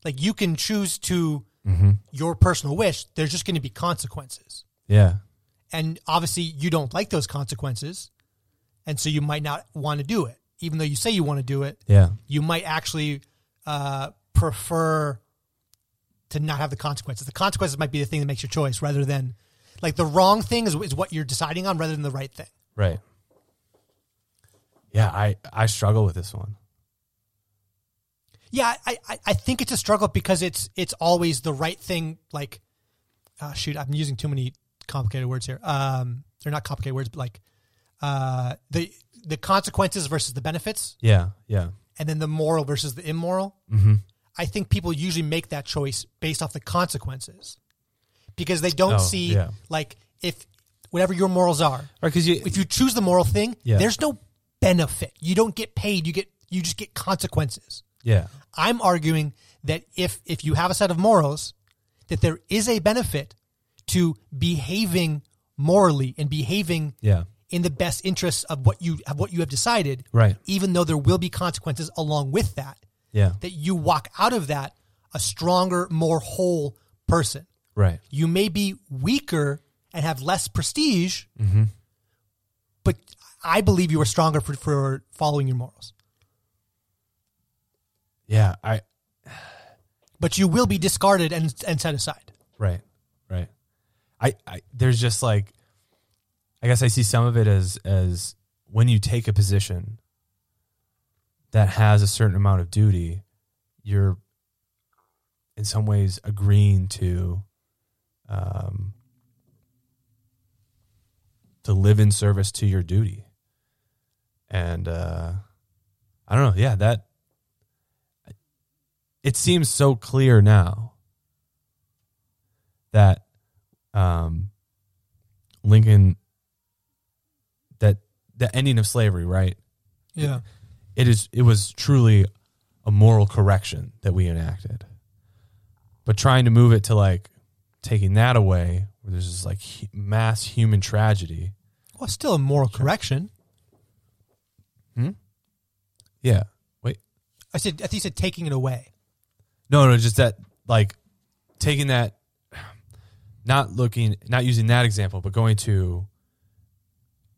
Like you can choose to Mm-hmm. your personal wish. There's just going to be consequences. Yeah. and obviously you don't like those consequences and so you might not want to do it even though you say you want to do it Yeah. you might actually uh, prefer to not have the consequences the consequences might be the thing that makes your choice rather than like the wrong thing is, is what you're deciding on rather than the right thing Right. Yeah, I I struggle with this one. Yeah I, I, I think it's a struggle because it's it's always the right thing like uh, shoot i'm using too many complicated words here um they're not complicated words but like uh the the consequences versus the benefits Yeah. Yeah. and then the moral versus the immoral. Mm-hmm. I think people usually make that choice based off the consequences because they don't Oh, see yeah. like if whatever your morals are, Right, because you if you choose the moral thing, Yeah. there's no benefit. You don't get paid. You get you just get consequences. Yeah I'm arguing that if if you have a set of morals, that there is a benefit to behaving morally and behaving yeah in the best interests of what you of what you have decided, Right. Even though there will be consequences along with that, yeah that you walk out of that a stronger, more whole person. right You may be weaker and have less prestige, Mm-hmm. but I believe you are stronger for, for following your morals. Yeah I But you will be discarded and, and set aside. right right I I there's just like I guess I see some of it as as when you take a position that has a certain amount of duty, you're in some ways agreeing to um, to live in service to your duty. And uh, I don't know, yeah, that it seems so clear now that um, Lincoln that the ending of slavery, right? Yeah. it is it was truly a moral correction that we enacted but trying to move it to like taking that away where there's this like mass human tragedy Well, still a moral correction. Hmm? Yeah wait I said, I think you said taking it away. No no just that like taking that not looking not using that example but going to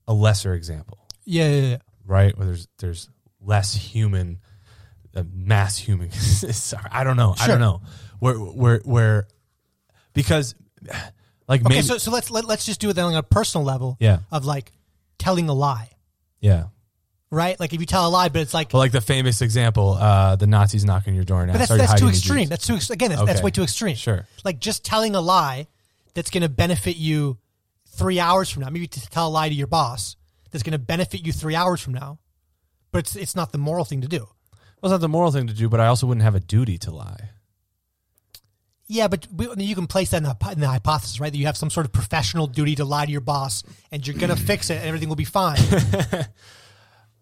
a lesser example Yeah, yeah, yeah. right? Where there's there's less human, uh, mass human. [LAUGHS] Sorry, I don't know. I don't know. Where where where because like Okay, maybe so so let's let, let's just do it then on a personal level. Yeah. Of like telling a lie, yeah. Right? Like if you tell a lie, but it's like, Well, like the famous example, uh, the Nazis knocking your door and but that's that's too extreme. That's too ex- again. That's, that's way too extreme. Sure. Like just telling a lie that's going to benefit you three hours from now. Maybe to tell a lie to your boss that's going to benefit you three hours from now, but it's it's not the moral thing to do. Well, it's not the moral thing to do, but I also wouldn't have a duty to lie. Yeah, but we, I mean, you can place that in the, in the hypothesis, right? That you have some sort of professional duty to lie to your boss, and you're going to fix it, and everything will be fine. [LAUGHS]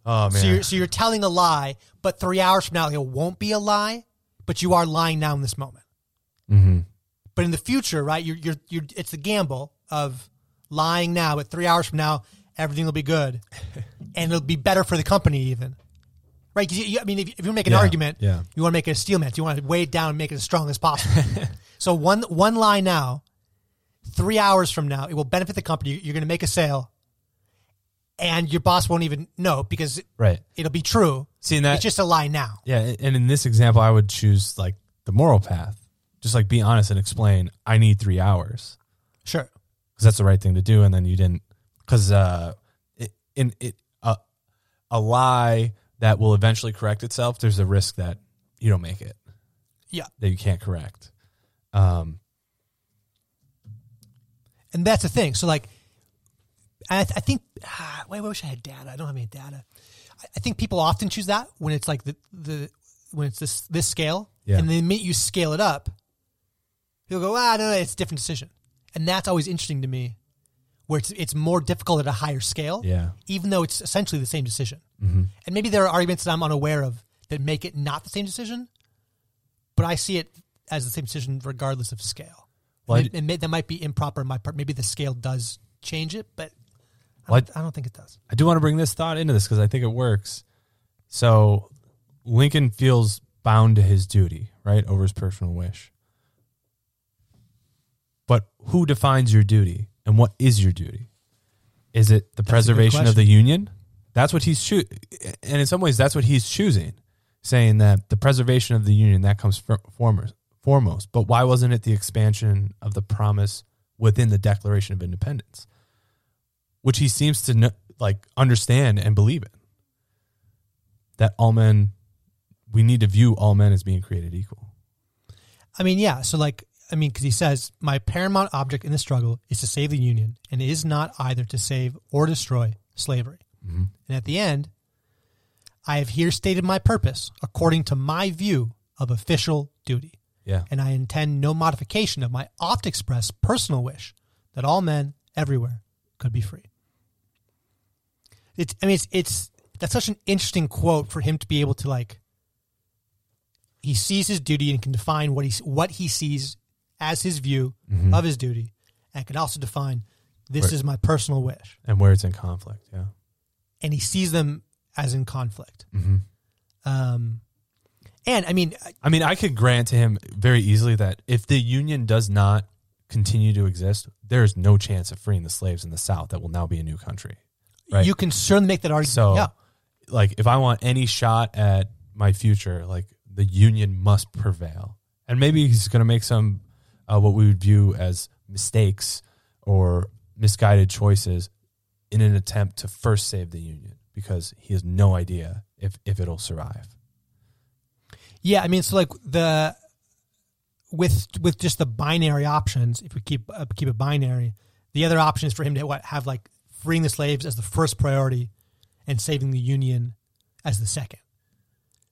Oh man, So you're, so you're telling a lie, but three hours from now it won't be a lie, but you are lying now in this moment. mm-hmm. But in the future, right? You're you're you're. It's the gamble of lying now, but three hours from now everything will be good, [LAUGHS] and it'll be better for the company even. Right? you, you- I mean, if, if you make an Yeah, argument, yeah. you want to make it a steel man. You want to weigh it down and make it as strong as possible. [LAUGHS] so one one lie now, three hours from now, it will benefit the company. You're going to make a sale, and your boss won't even know because right. it'll be true. Seeing that, It's just a lie now. yeah. And in this example, I would choose like the moral path. Just like be honest and explain. I need three hours. Sure. because that's the right thing to do, and then you didn't because uh, it, in it a a lie that will eventually correct itself. There's a risk that you don't make it, Yeah. that you can't correct. Um, And that's the thing. So like, I, th- I think. Ah, wait, I wish I had data. I don't have any data. I, I think people often choose that when it's like the the when it's this this scale, Yeah. and the minute you scale it up, he'll go, ah, no, no, it's a different decision, and that's always interesting to me, where it's it's more difficult at a higher scale, Yeah. even though it's essentially the same decision. Mm-hmm. And maybe there are arguments that I'm unaware of that make it not the same decision, but I see it as the same decision regardless of scale. Well, I and, and may, that might be improper on my part. Maybe the scale does change it, but I don't, I don't think it does. I do want to bring this thought into this because I think it works. So Lincoln feels bound to his duty, right, over his personal wish. But who defines your duty and what is your duty? Is it the good preservation of the union? That's what he's choo- and in some ways that's what he's choosing, saying that the preservation of the union that comes foremost. Foremost, but why wasn't it the expansion of the promise within the Declaration of Independence? Which he seems to kn- like understand and believe in. That all men, we need to view all men as being created equal. I mean, yeah. So, like, I mean, because he says, my paramount object in the struggle is to save the Union and is not either to save or destroy slavery. Mm-hmm. And at the end, I have here stated my purpose according to my view of official duty. Yeah, and I intend no modification of my oft expressed personal wish that all men everywhere could be free. It's, I mean, it's, it's, that's such an interesting quote for him to be able to like, he sees his duty and can define what he, what he sees as his view of his duty and can also define this Right. is my personal wish. and where it's in conflict. Yeah, And he sees them as in conflict. Mhm. Um, and I mean, I mean, I could grant to him very easily that if the union does not continue to exist, there is no chance of freeing the slaves in the South that will now be a new country. Right. you can certainly make that argument. So, yeah. like, if I want any shot at my future, like the union must prevail. And maybe he's going to make some uh, what we would view as mistakes or misguided choices in an attempt to first save the union because he has no idea if if it'll survive. Yeah, I mean, so like the with with just the binary options, if we keep uh, keep it binary, the other option is for him to what have like freeing the slaves as the first priority and saving the union as the second.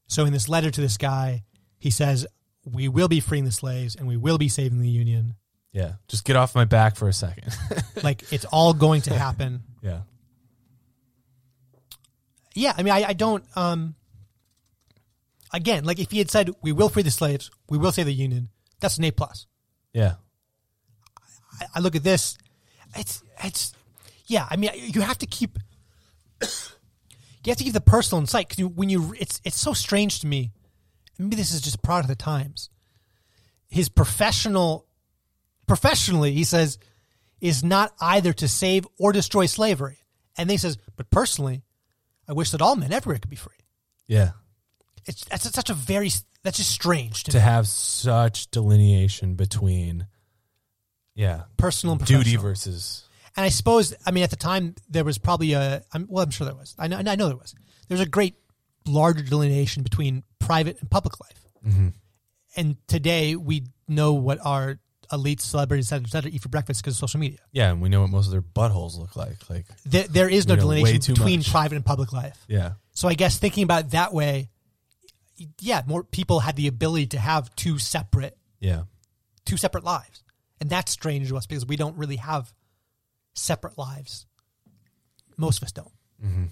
So in this letter to this guy, he says, "We will be freeing the slaves and we will be saving the union. Yeah, just get off my back for a second. [LAUGHS] like it's all going to happen." yeah, Yeah, I mean, I, I don't. Um, again, like if he had said, "We will free the slaves, we will save the union," that's an A plus. yeah, I, I look at this, it's it's yeah. I mean, you have to keep [COUGHS] you have to keep the personal in sight because you, when you it's it's so strange to me. Maybe this is just a product of the times. His professional, professionally, he says, is not either to save or destroy slavery, and then he says, but personally, I wish that all men everywhere could be free. yeah. It's that's such a very that's just strange to, To have such delineation between, yeah, personal and duty versus And I suppose, I mean, at the time there was probably a, I'm, well, I'm sure there was. I know, I know there was. There's a great larger delineation between private and public life. Mm-hmm. And today we know what our elite celebrities, et cetera, et cetera, eat for breakfast because of social media. yeah, and we know what most of their buttholes look like. Like, There, there is no We know way delineation between much. private and public life. yeah, So I guess thinking about it that way, yeah, more people had the ability to have two separate yeah, two separate lives. And that's strange to us because we don't really have separate lives. Most of us don't. Mm-hmm.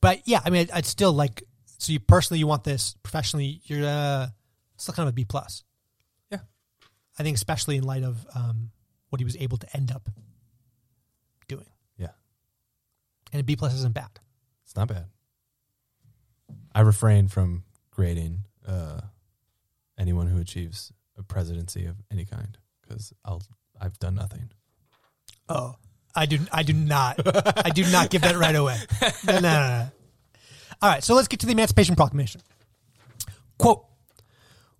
But yeah, I mean, I'd, I'd still like. So you personally, you want this. Professionally, you're uh, still kind of a B plus. Yeah. I think especially in light of um, what he was able to end up doing, yeah. and a B plus isn't bad. It's not bad. I refrain from grading uh, anyone who achieves a presidency of any kind because I'll I've done nothing. Oh, I do. I do not. I do not give that right away. No, no, no, no. All right, so let's get to the Emancipation Proclamation. Quote: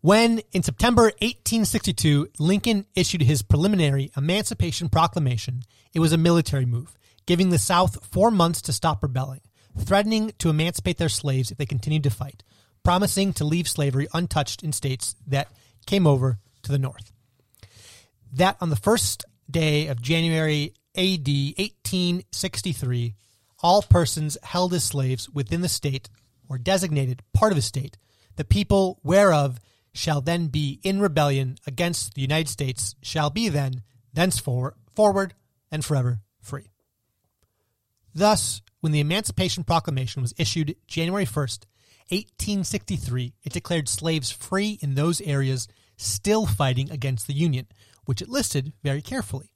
When in September 1862 Lincoln issued his preliminary Emancipation Proclamation, it was a military move, giving the South four months to stop rebelling, threatening to emancipate their slaves if they continued to fight, promising to leave slavery untouched in states that came over to the North that on the first day of January AD 1863, all persons held as slaves within the state or designated part of a state, the people whereof shall then be in rebellion against the United States shall be then thenceforward forward and forever free. Thus, when the Emancipation Proclamation was issued January 1st, 1863, it declared slaves free in those areas still fighting against the Union, which it listed very carefully,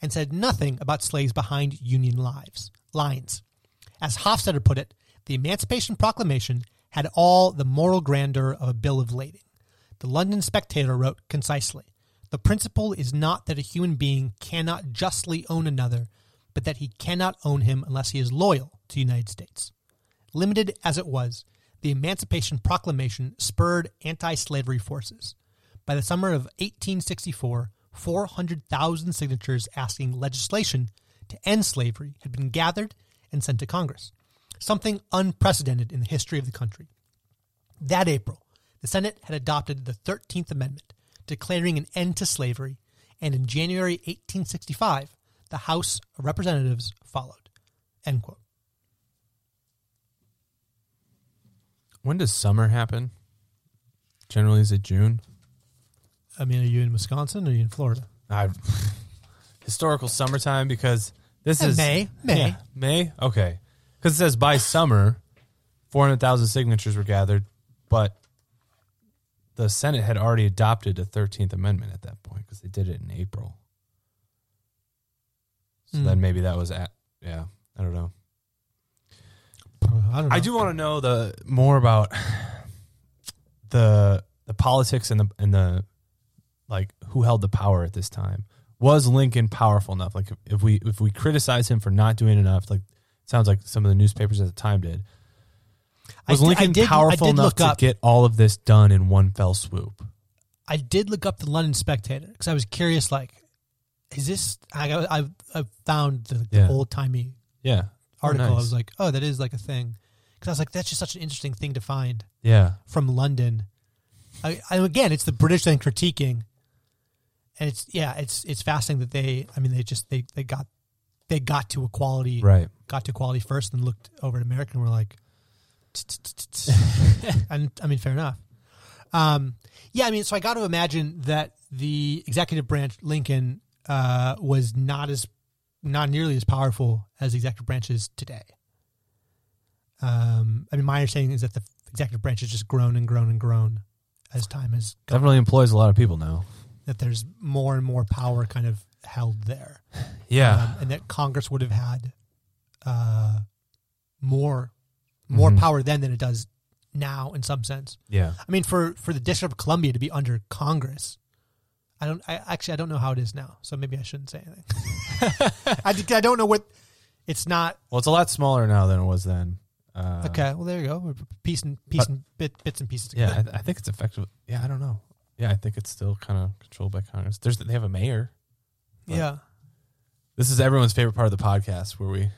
and said nothing about slaves behind Union lives, lines. As Hofstadter put it, the Emancipation Proclamation had all the moral grandeur of a bill of lading. The London Spectator wrote concisely The principle is not that a human being cannot justly own another, but that he cannot own him unless he is loyal to the United States. Limited as it was, the Emancipation Proclamation spurred anti slavery forces. By the summer of 1864, 400,000 signatures asking legislation to end slavery had been gathered and sent to Congress, something unprecedented in the history of the country. That April, the Senate had adopted the 13th Amendment, declaring an end to slavery, and in January 1865, the House of Representatives followed. End quote. When does summer happen? Generally, is it June? I mean, are you in Wisconsin or are you in Florida? I [LAUGHS] historical summertime because this Uh, is May. May. Yeah, May. Okay, because it says by summer, four hundred thousand signatures were gathered, but the Senate had already adopted the Thirteenth Amendment at that point because they did it in April. So Hmm. then maybe that was at yeah. I don't know. Uh, I don't know. I do want to know the more about the the politics and the and the like who held the power at this time. Was Lincoln powerful enough? Like if, we if we criticize him for not doing enough, like sounds like some of the newspapers at the time did. I Was I Lincoln did- I powerful did enough to up- get all of this done in one fell swoop? I did look up the London Spectator because I was curious. Like, is this? I I, I found the, the Yeah. old timey Yeah. Oh, article. I was like, oh, that is like a thing. Because I was like, that's just such an interesting thing to find yeah. from London. I, I, again, it's the British then critiquing, and it's yeah, it's it's fascinating that they. I mean, they just they they got they got to equality, Right. got to equality first, and looked over at America and were like, [LAUGHS] and I mean, fair enough. Um, yeah, I mean, so I got to imagine that the executive branch, Lincoln, uh, was not as not nearly as powerful as the executive branch is today. Um, I mean, my understanding is that the executive branch has just grown and grown and grown as time has gone. Definitely employs a lot of people now. That there's more and more power kind of held there, [LAUGHS] Yeah. um, and that Congress would have had uh, more more Mhm. power then than it does now in some sense. yeah. I mean, for for the District of Columbia to be under Congress, I don't. I actually I don't know how it is now, so maybe I shouldn't say anything. [LAUGHS] I don't know what. It's not Well, it's a lot smaller now than it was then. Uh, okay. Well, there you go. We're piecing piecing bit, bits and pieces. Yeah, I, I think it's effective. Yeah, I don't know. Yeah, I think it's still kind of controlled by Congress. There's they have a mayor. yeah. This is everyone's favorite part of the podcast where we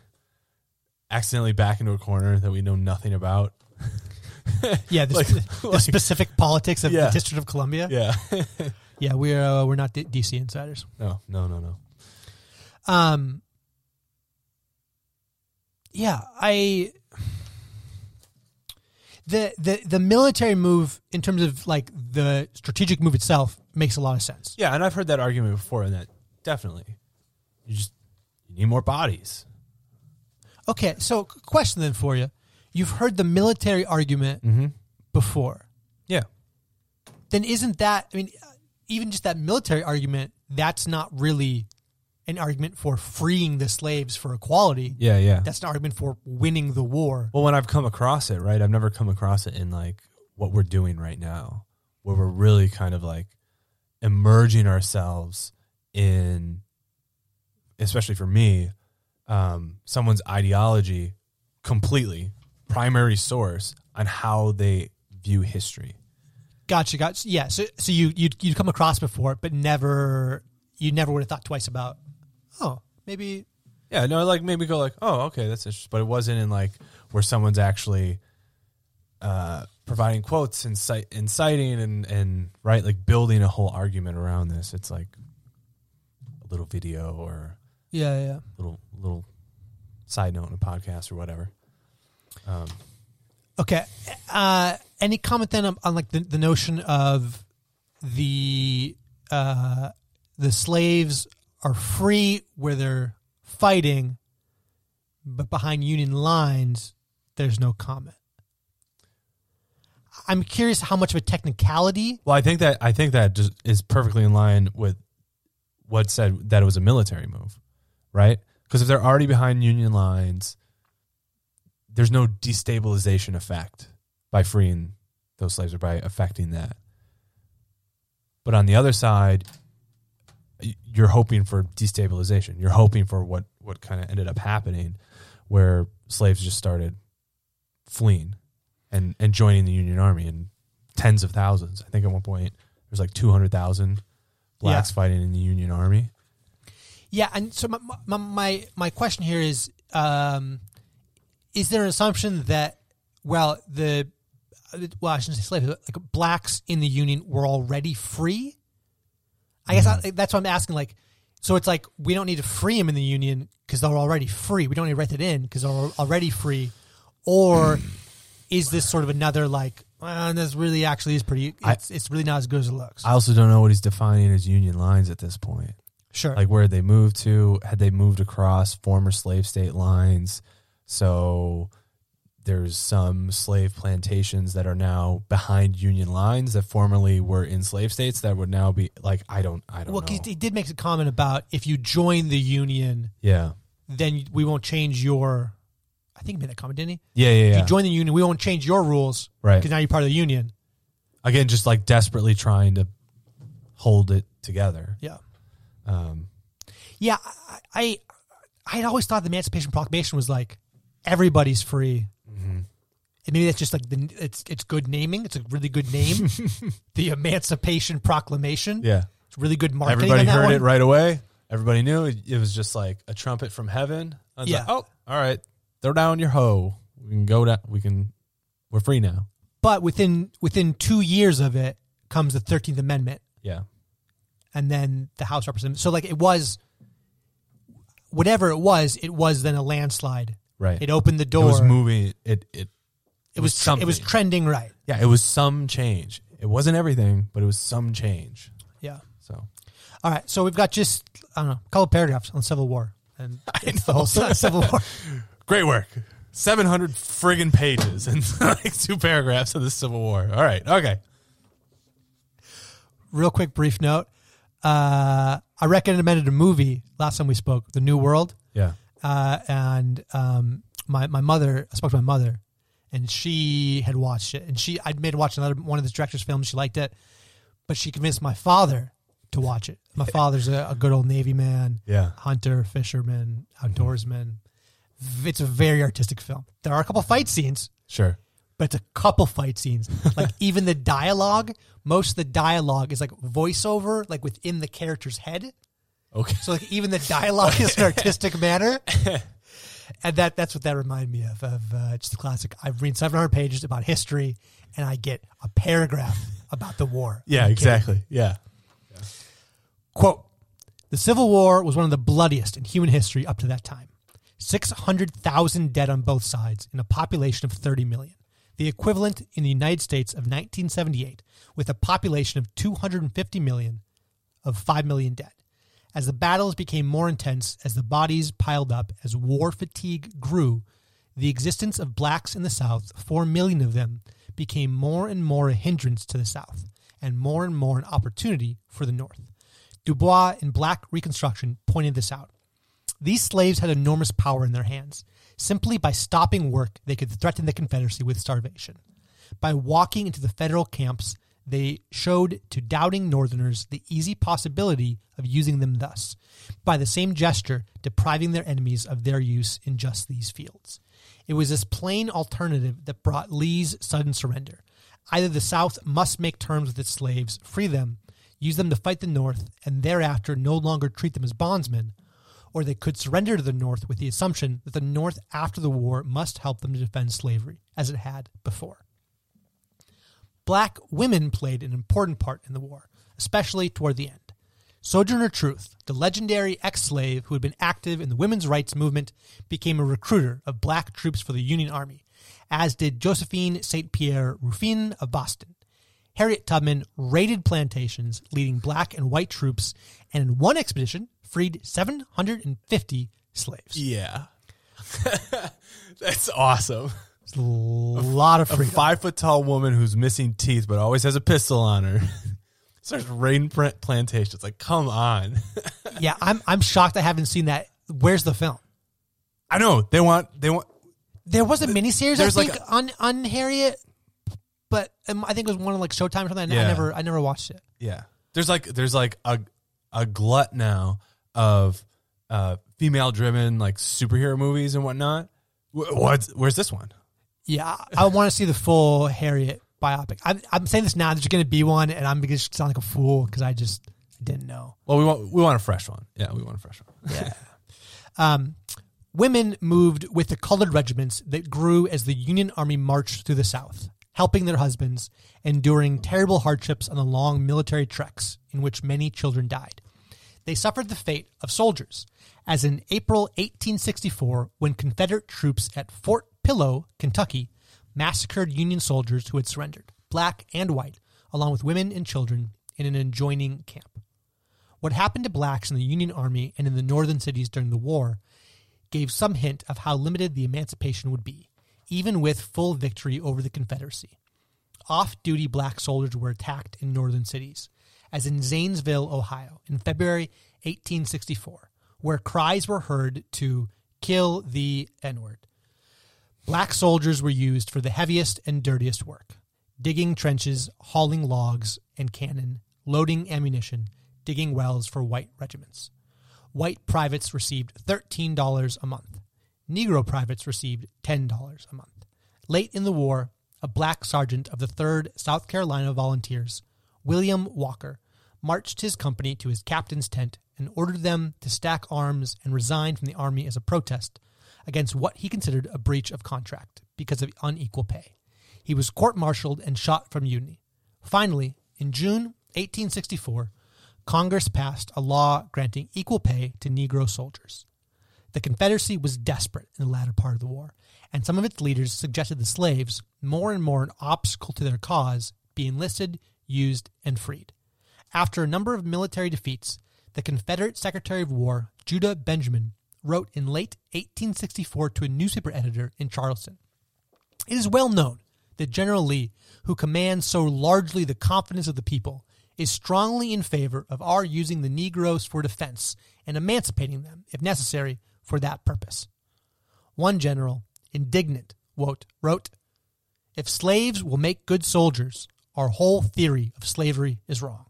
accidentally back into a corner that we know nothing about. [LAUGHS] Yeah, the, Like- sp- the like- specific politics of Yeah. the District of Columbia. Yeah. [LAUGHS] Yeah, we're uh, we're not D- DC insiders. no, no, no, no. Um, yeah, I the the the military move in terms of like the strategic move itself makes a lot of sense. Yeah, and I've heard that argument before, and that definitely you just you need more bodies. Okay, so question then for you: You've heard the military argument Mm-hmm. before. Yeah. Then isn't that? I mean, even just that military argument, that's not really an argument for freeing the slaves for equality. Yeah, yeah. That's an argument for winning the war. Well, when I've come across it, right, I've never come across it in like what we're doing right now, where we're really kind of like emerging ourselves in, especially for me, um, someone's ideology completely, primary source on how they view history. Gotcha, gotcha. Yeah, so so you you'd, you'd come across before, but never you never would have thought twice about. Oh, maybe Yeah, no, like maybe go like, oh, okay, that's interesting, but it wasn't in like where someone's actually uh, providing quotes and cite inciting and and right like building a whole argument around this. It's like a little video or yeah, yeah. little little side note in a podcast or whatever. Um, Okay. Uh, any comment then on, on like the, the notion of the uh, the slaves are free where they're fighting, but behind Union lines, there's no comment. I'm curious how much of a technicality. Well, I think that I think that just is perfectly in line with what said that it was a military move, right? Because if they're already behind Union lines, there's no destabilization effect by freeing those slaves or by affecting that. But on the other side, you're hoping for destabilization. You're hoping for what what kind of ended up happening, where slaves just started fleeing and and joining the Union Army in tens of thousands. I think at one point there's like two hundred thousand blacks Yeah. fighting in the Union Army. Yeah, and so my my my, my question here is: um, Is there an assumption that well the well I shouldn't say slaves but like blacks in the Union were already free? I guess I, that's what I'm asking. Like, so it's like we don't need to free them in the Union because they're already free. We don't need to write it in because they're already free, or is this sort of another like? Well, this really actually is pretty. I- It's, it's really not as good as it looks. I also don't know what he's defining as Union lines at this point. sure. Like where did they moved to, had they moved across former slave state lines? So there's some slave plantations that are now behind Union lines that formerly were in slave states that would now be like I don't I don't well, know. he did make a comment about if you join the Union. yeah. then we won't change your. I think he made that comment, didn't he? Yeah, yeah, If yeah. you join the union, we won't change your rules Right. because now you're part of the union. Again, just like desperately trying to hold it together. Yeah, Um, yeah. I I I had always thought the Emancipation Proclamation was like everybody's free. And maybe that's just like the it's it's good naming. It's a really good name, [LAUGHS] the Emancipation Proclamation. yeah. It's really good marketing. Everybody heard one. it right away. Everybody knew it, it was just like a trumpet from heaven. Yeah. like, oh, all right. Throw down your hoe. We can go down. We can, we're free now. But within within two years of it comes the Thirteenth Amendment, Yeah. and then the House Representatives. So like it was, whatever it was, it was then a landslide. Right. It opened the door. It was moving. It, it, It was something. it was trending right. yeah, it was some change. It wasn't everything, but it was some change. Yeah. So All right. So we've got just I don't know a couple paragraphs on Civil War, and [LAUGHS] it's the whole [LAUGHS] Civil War. [LAUGHS] great work. 700 friggin' pages and like two paragraphs of the Civil War. All right. Okay. Real quick, brief note. Uh, I recommended a movie last time we spoke, The New World, Yeah. uh, and um, my my mother. I spoke to my mother, and she had watched it, and she I'd made her watch another one of this director's films. She liked it, but she convinced my father to watch it. My [LAUGHS] father's a, a good old Navy man. Yeah. hunter, fisherman, outdoorsman. It's a very artistic film. There are a couple fight scenes, Sure. but it's a couple fight scenes. Like [LAUGHS] even the dialogue, most of the dialogue is like voiceover, like within the character's head. Okay. So like even the dialogue is an [LAUGHS] artistic manner. And that that's what that reminded me of. Of uh, just the classic. I've read 700 pages about history, and I get a paragraph [LAUGHS] about the war. Yeah, exactly. Yeah. Quote The Civil War was one of the bloodiest in human history up to that time. 600,000 dead on both sides in a population of 30 million, the equivalent in the United States of 1978, with a population of 250 million, of 5 million dead. As the battles became more intense, as the bodies piled up, as war fatigue grew, the existence of blacks in the South, 4 million of them, became more and more a hindrance to the South, and more and more an opportunity for the North. Du Bois in Black Reconstruction pointed this out. These slaves had enormous power in their hands. Simply by stopping work, they could threaten the Confederacy with starvation. By walking into the federal camps, they showed to doubting Northerners the easy possibility of using them thus, by the same gesture, depriving their enemies of their use in just these fields. It was this plain alternative that brought Lee's sudden surrender. Either the South must make terms with its slaves, free them, use them to fight the North, and thereafter no longer treat them as bondsmen, or they could surrender to the North with the assumption that the North after the war must help them to defend slavery, as it had before. Black women played an important part in the war, especially toward the end. Sojourner Truth, the legendary ex slave who had been active in the women's rights movement, became a recruiter of black troops for the Union Army, as did Josephine St. Pierre Ruffin of Boston. Harriet Tubman raided plantations, leading black and white troops, and in one expedition freed 750 slaves. Yeah. [LAUGHS] That's awesome. It's a lot of A five foot tall woman who's missing teeth but always has a pistol on her [LAUGHS] starts raiding plantations. Like, come on. [LAUGHS] yeah, I'm I'm shocked I haven't seen that. Where's the film? I know they want they want There was a miniseries I There's like think on on Harriet, but um, I think it was one on like Showtime or something. I Yeah. never I never watched it. yeah. There's like there's like a a glut now of uh female driven like superhero movies and whatnot. Wh- What's where's this one? Yeah, I want to see the full Harriet biopic. I'm, I'm saying this now. That there's going to be one, and I'm going to sound like a fool because I just didn't know. Well, we want we want a fresh one. Yeah, we want a fresh one. Yeah. um, women moved with the colored regiments that grew as the Union Army marched through the South, helping their husbands, enduring terrible hardships on the long military treks in which many children died. They suffered the fate of soldiers, as in April 1864, when Confederate troops at Fort Pillow, Kentucky, massacred Union soldiers who had surrendered, black and white, along with women and children, in an adjoining camp. What happened to blacks in the Union Army and in the northern cities during the war gave some hint of how limited the emancipation would be, even with full victory over the Confederacy. Off duty black soldiers were attacked in northern cities, as in Zanesville, Ohio, in February 1864, where cries were heard to kill the N word. Black soldiers were used for the heaviest and dirtiest work digging trenches, hauling logs and cannon, loading ammunition, digging wells for white regiments. White privates received $13 a month. Negro privates received $10 a month. Late in the war, a black sergeant of the 3rd South Carolina Volunteers, William Walker, marched his company to his captain's tent and ordered them to stack arms and resign from the army as a protest against what he considered a breach of contract because of unequal pay. He was court martialed and shot from Union. Finally, in June 1864, Congress passed a law granting equal pay to Negro soldiers. The Confederacy was desperate in the latter part of the war, and some of its leaders suggested the slaves, more and more an obstacle to their cause, be enlisted, used, and freed. After a number of military defeats, the Confederate Secretary of War, Judah Benjamin, wrote in late 1864 to a newspaper editor in Charleston It is well known that General Lee, who commands so largely the confidence of the people, is strongly in favor of our using the Negroes for defense and emancipating them, if necessary, for that purpose. One general, indignant, wrote, If slaves will make good soldiers, our whole theory of slavery is wrong.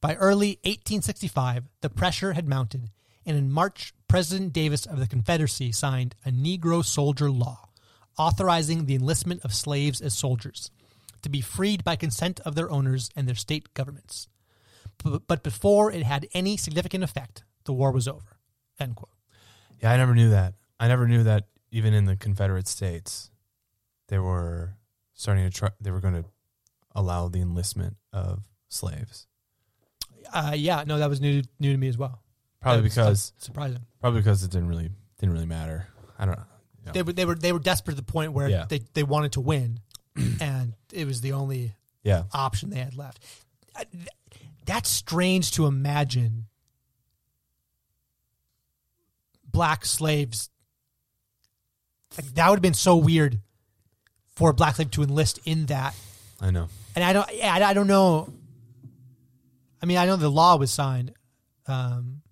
By early 1865, the pressure had mounted, and in March, President Davis of the Confederacy signed a Negro Soldier Law, authorizing the enlistment of slaves as soldiers, to be freed by consent of their owners and their state governments. But, before it had any significant effect, the war was over. End quote. Yeah, I never knew that. I never knew that even in the Confederate States, they were starting to try. They were going to allow the enlistment of slaves. Uh, yeah, no, that was new new to me as well. Probably because surprising. probably because it didn't really didn't really matter. I don't know. They were they were they were desperate to the point where Yeah. they, they wanted to win, [CLEARS THROAT] and it was the only Yeah, option they had left. That's strange to imagine black slaves. Like, that would have been so weird for a black slave to enlist in that. I know. And I don't, yeah, I I don't know. I mean, I know the law was signed. Um,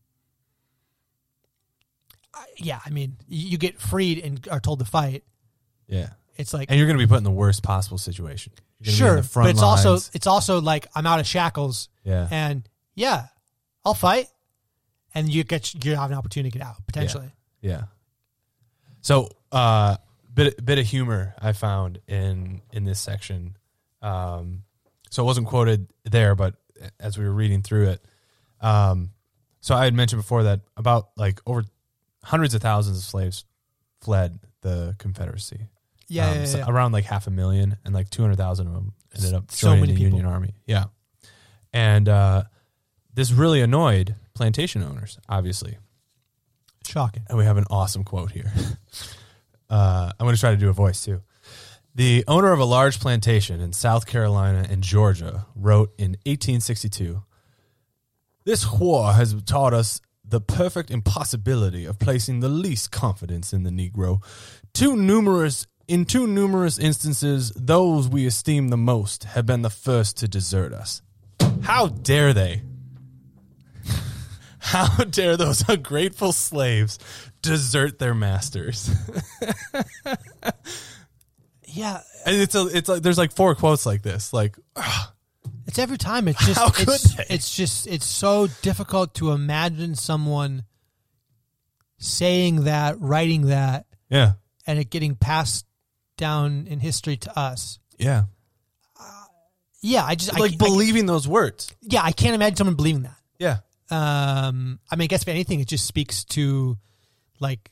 yeah, I mean, you get freed and are told to fight. Yeah, It's like and you're going to be put in the worst possible situation. You're gonna be in sure, the front but it's also it's also like I'm out of shackles. yeah, and yeah, I'll fight, and you get you have an opportunity to get out potentially. Yeah. So, uh, bit bit of humor I found in in this section. Um, so it wasn't quoted there, but as we were reading through it, um, so I had mentioned before that about like over hundreds of thousands of slaves fled the Confederacy. Yeah, Um, yeah, so yeah. around like half a million, and like two hundred thousand of them ended up So joining many the people. Union Army. Yeah, and uh, this really annoyed plantation owners, obviously. shocking. And we have an awesome quote here. [LAUGHS] uh, uh, I'm going to try to do a voice too. The owner of a large plantation in South Carolina and Georgia wrote in 1862 This war has taught us the perfect impossibility of placing the least confidence in the Negro. Too numerous. In too numerous instances, those we esteem the most have been the first to desert us. How dare they? [LAUGHS] How dare those [LAUGHS] ungrateful slaves desert their masters? [LAUGHS] Yeah, And it's a, it's like there's like four quotes like this. Like it's every time. It's [LAUGHS] just How could it's they? it's just it's so difficult to imagine someone saying that, writing that, yeah, and it getting passed down in history to us. yeah, Yeah, I just like I- believing those words. yeah, I can't imagine someone believing that. Yeah, Um, I mean, I guess if anything, it just speaks to like.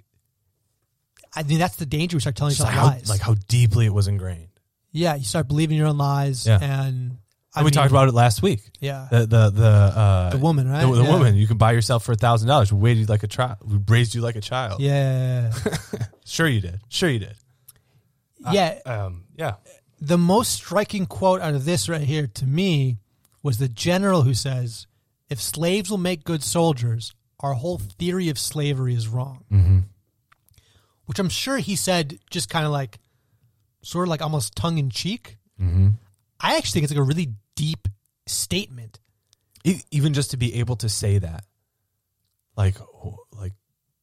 I mean, that's the danger. We start telling yourself like how, lies. like how deeply it was ingrained. yeah, you start believing your own lies, Yeah. and I we mean, talked about it last week. yeah, The the the uh, the woman, right? the, the yeah. woman you can buy yourself for a thousand dollars. We waited like a child. We raised you like a child. Yeah, [LAUGHS] Sure you did. Sure you did. yeah. Um. Yeah. the most striking quote out of this right here to me was the general who says, "If slaves will make good soldiers, our whole theory of slavery is wrong." Mm-hmm. Which I'm sure he said just kind of like, sort of like almost tongue in cheek. Mm-hmm. I actually think it's like a really deep statement. Even just to be able to say that, like, oh, like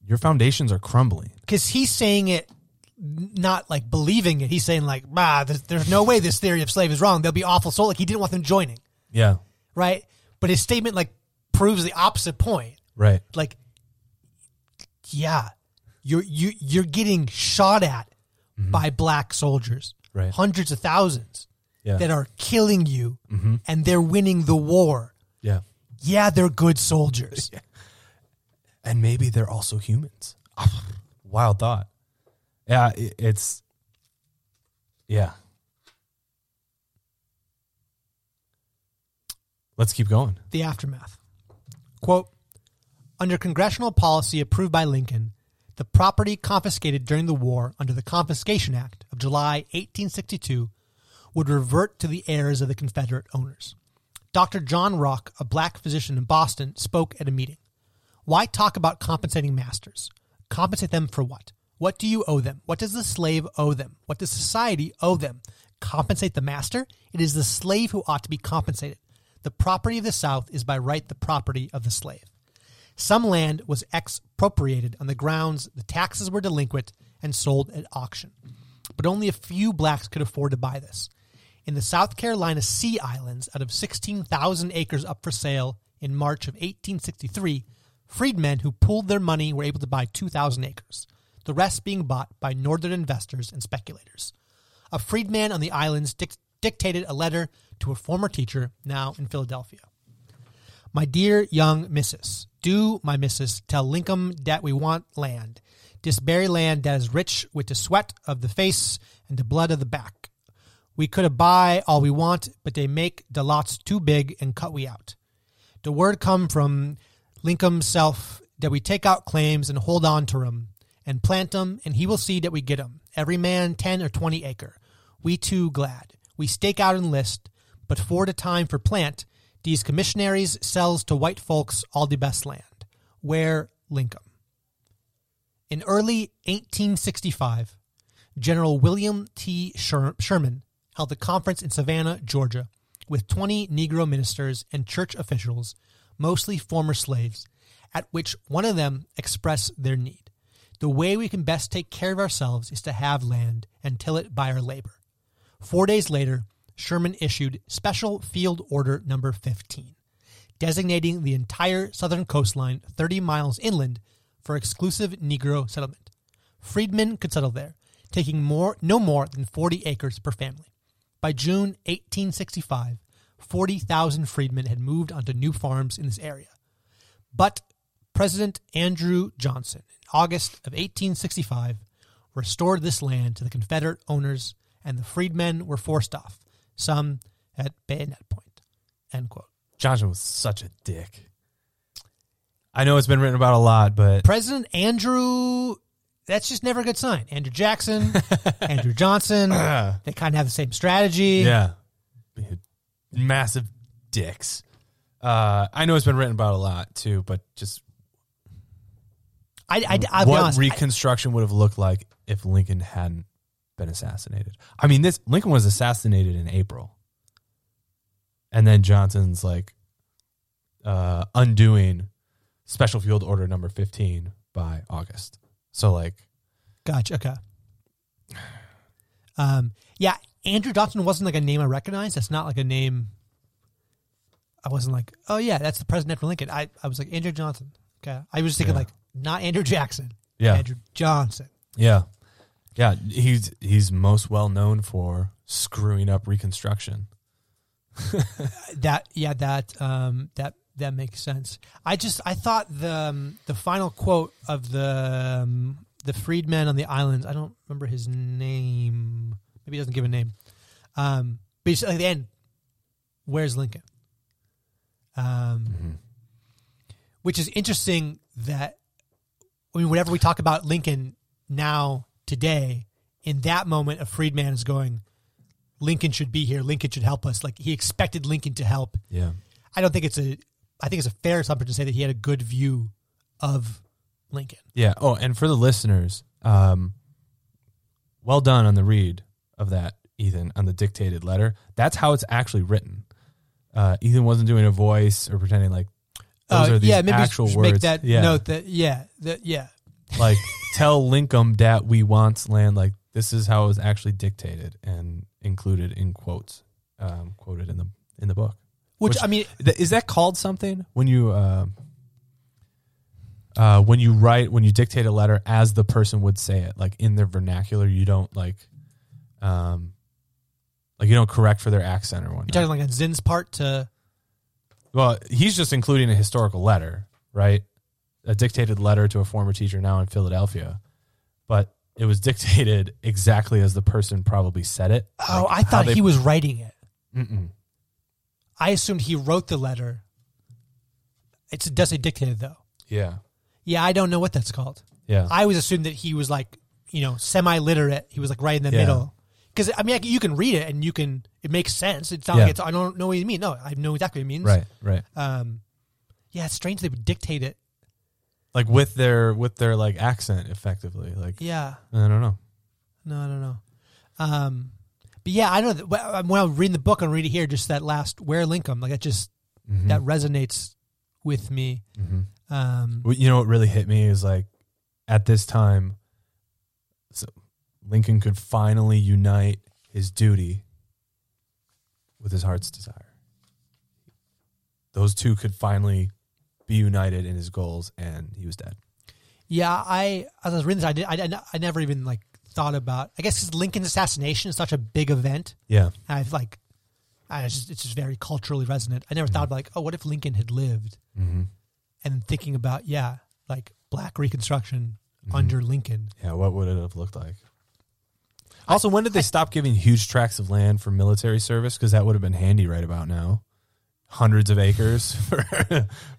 your foundations are crumbling. because he's saying it not like believing it. He's saying like, "Ah, there's, there's no way this theory of slave is wrong. They'll be awful soul." Like he didn't want them joining, Yeah. right? But his statement like proves the opposite point. Right. Like, yeah, you're you you're getting shot at by black soldiers, Right. Hundreds of thousands Yeah. that are killing you, Mm-hmm. and they're winning the war. Yeah. Yeah, they're good soldiers. [LAUGHS] and maybe they're also humans. [LAUGHS] Wild thought. Yeah, it's yeah. Let's keep going. the aftermath. Quote Under congressional policy approved by Lincoln, the property confiscated during the war under the Confiscation Act of July 1862 would revert to the heirs of the Confederate owners. Dr. John Rock, a black physician in Boston, spoke at a meeting. Why talk about compensating masters? Compensate them for what? What do you owe them? What does the slave owe them? What does society owe them? Compensate the master? It is the slave who ought to be compensated. The property of the South is by right the property of the slave. Some land was expropriated on the grounds the taxes were delinquent and sold at auction. But only a few blacks could afford to buy this. In the South Carolina Sea Islands, out of 16,000 acres up for sale in March of 1863, freedmen who pooled their money were able to buy 2,000 acres, the rest being bought by northern investors and speculators. A freedman on the islands dic- dictated a letter to a former teacher, now in Philadelphia. My dear young missus, do, my missus, tell Lincoln dat we want land. Dis berry land dat is rich with the sweat of the face and the blood of the back. We could buy all we want, but they make the lots too big and cut we out. The word come from Lincoln self that we take out claims and hold on to 'em and plant 'em, and he will see that we get 'em. Every man ten or twenty acre. We too glad. We stake out and list, but for the time for plant, these commissionaries sells to white folks all the best land. Where Lincoln. In early 1865, General William T. Sher- Sherman held a conference in Savannah, Georgia, with 20 Negro ministers and church officials, mostly former slaves, at which one of them expressed their need. The way we can best take care of ourselves is to have land and till it by our labor. Four days later, Sherman issued Special Field Order Number 15, designating the entire southern coastline 30 miles inland for exclusive Negro settlement. Freedmen could settle there, taking more, no more than 40 acres per family. By June 1865, 40,000 freedmen had moved onto new farms in this area. But President Andrew Johnson, in August of 1865, restored this land to the Confederate owners, and the freedmen were forced off, some at bayonet point. End quote. Johnson was such a dick. I know it's been written about a lot, but President Andrew that's just never a good sign. Andrew Jackson, [LAUGHS] Andrew Johnson, [LAUGHS] they kind of have the same strategy. Yeah. Massive dicks. Uh, I know it's been written about a lot too, but just I, I, what honest. I- Reconstruction would have looked like if Lincoln hadn't been assassinated. I mean, this Lincoln was assassinated in April, and then Johnson's like uh, undoing Special Field Order Number Fifteen by August. So like, Gotcha. Okay. Um, yeah, Andrew Johnson wasn't like a name I recognized. That's not like a name. I wasn't like, oh yeah, that's the president after Lincoln. I, I was like Andrew Johnson. Okay, I was thinking Yeah. like not Andrew Jackson. Yeah. Andrew Johnson. yeah, yeah, he's he's most well known for screwing up Reconstruction. [LAUGHS] That yeah, that um, that that makes sense. I just I thought the um, the final quote of the um, the freedman on the islands. I don't remember his name. Maybe he doesn't give a name. Um, but he's, at the end, where's Lincoln? Um, which is interesting that I mean, whenever we talk about Lincoln now today, in that moment, a freedman is going, Lincoln should be here. Lincoln should help us. Like he expected Lincoln to help. Yeah, I don't think it's a. I think it's a fair assumption to say that he had a good view of Lincoln. Yeah. Oh, and for the listeners, um, well done on the read of that, Ethan, on the dictated letter. That's how it's actually written. Uh, Ethan wasn't doing a voice or pretending like those Uh, are the yeah, maybe actual words. make that yeah. note that yeah, that yeah. like [LAUGHS] tell Lincoln that we want land. Like this is how it was actually dictated and included in quotes, um, quoted in the in the book. Which, Which- I mean, Th- Is that called something when you uh, uh, when you write when you dictate a letter as the person would say it, like in their vernacular? You don't like, um, like you don't correct for their accent or one. you're talking like on Zinn's part to well, he's just including a historical letter, right? A dictated letter to a former teacher now in Philadelphia, but it was [LAUGHS] dictated exactly as the person probably said it. oh, Like, I thought they- he was writing it. Mm-mm. I assumed he wrote the letter. It's it does say dictated though. Yeah, Yeah, I don't know what that's called. yeah, I always assumed that he was like, you know, semi-literate. He was like right in the Yeah. middle. Because I mean, you can read it and you can it makes sense. It's not Yeah. like it's I don't know what you mean. No, I know exactly what it means. right, right. Um, yeah, it's strange they would dictate it. Like with their with their like accent, effectively. Like Yeah. I don't know. No, I don't know. Um, but yeah, I know that when when I'm reading the book and read it here, just that last "Where Lincoln," like that just Mhm. that resonates with me. Mhm. Um, What- You know what really hit me is like at this time, so Lincoln could finally unite his duty with his heart's desire. Those two could finally be united in his goals, and he was dead. yeah, I as I was reading this, I did, I, I never even like thought about. I guess 'cause Lincoln's assassination is such a big event. Yeah, I've like, I it's just, it's just very culturally resonant. I never thought about like, oh, what if Lincoln had lived? hmm And thinking about yeah, like Black Reconstruction Mm-hmm. under Lincoln. yeah. What would it have looked like? Also, when did they stop giving huge tracts of land for military service? Because that would have been handy right about now. Hundreds of acres [LAUGHS] for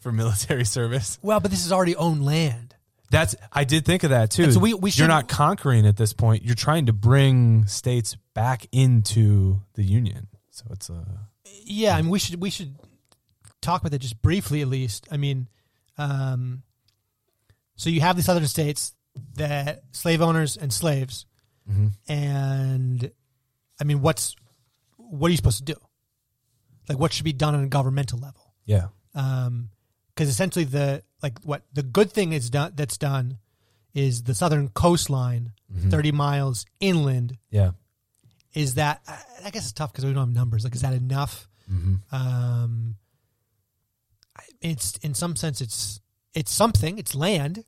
for military service. Well, but this is already owned land. That's I did think of that too. And so we- we You're not conquering at this point. You're trying to bring states back into the union. So it's a Yeah, I mean, we should we should talk about that just briefly, at least. I mean, um, so you have these southern states that slave owners and slaves, and I mean, what's what are you supposed to do? Like, what should be done on a governmental level? yeah, Um, Because essentially, the like what the good thing is done that's done is the southern coastline, thirty miles inland, yeah, is that I guess it's tough because we don't have numbers. Like, is that enough? Um, it's in some sense it's it's something. It's land.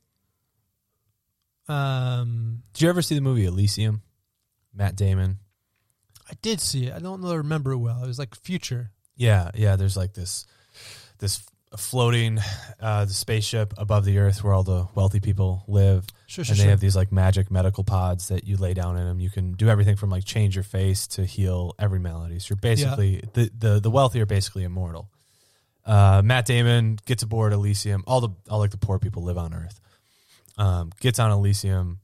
Um, Did you ever see the movie Elysium? Matt Damon. I did see it. I don't really remember it well. It was like future. Yeah, yeah. There's like this this floating uh, the spaceship above the earth where all the wealthy people live. Sure, sure, and they sure. have these like magic medical pods that you lay down in them. You can do everything from like change your face to heal every malady. So you're basically the, the the wealthy are basically immortal. Uh, Matt Damon gets aboard Elysium. All the all like the poor people live on Earth. Um, gets on Elysium,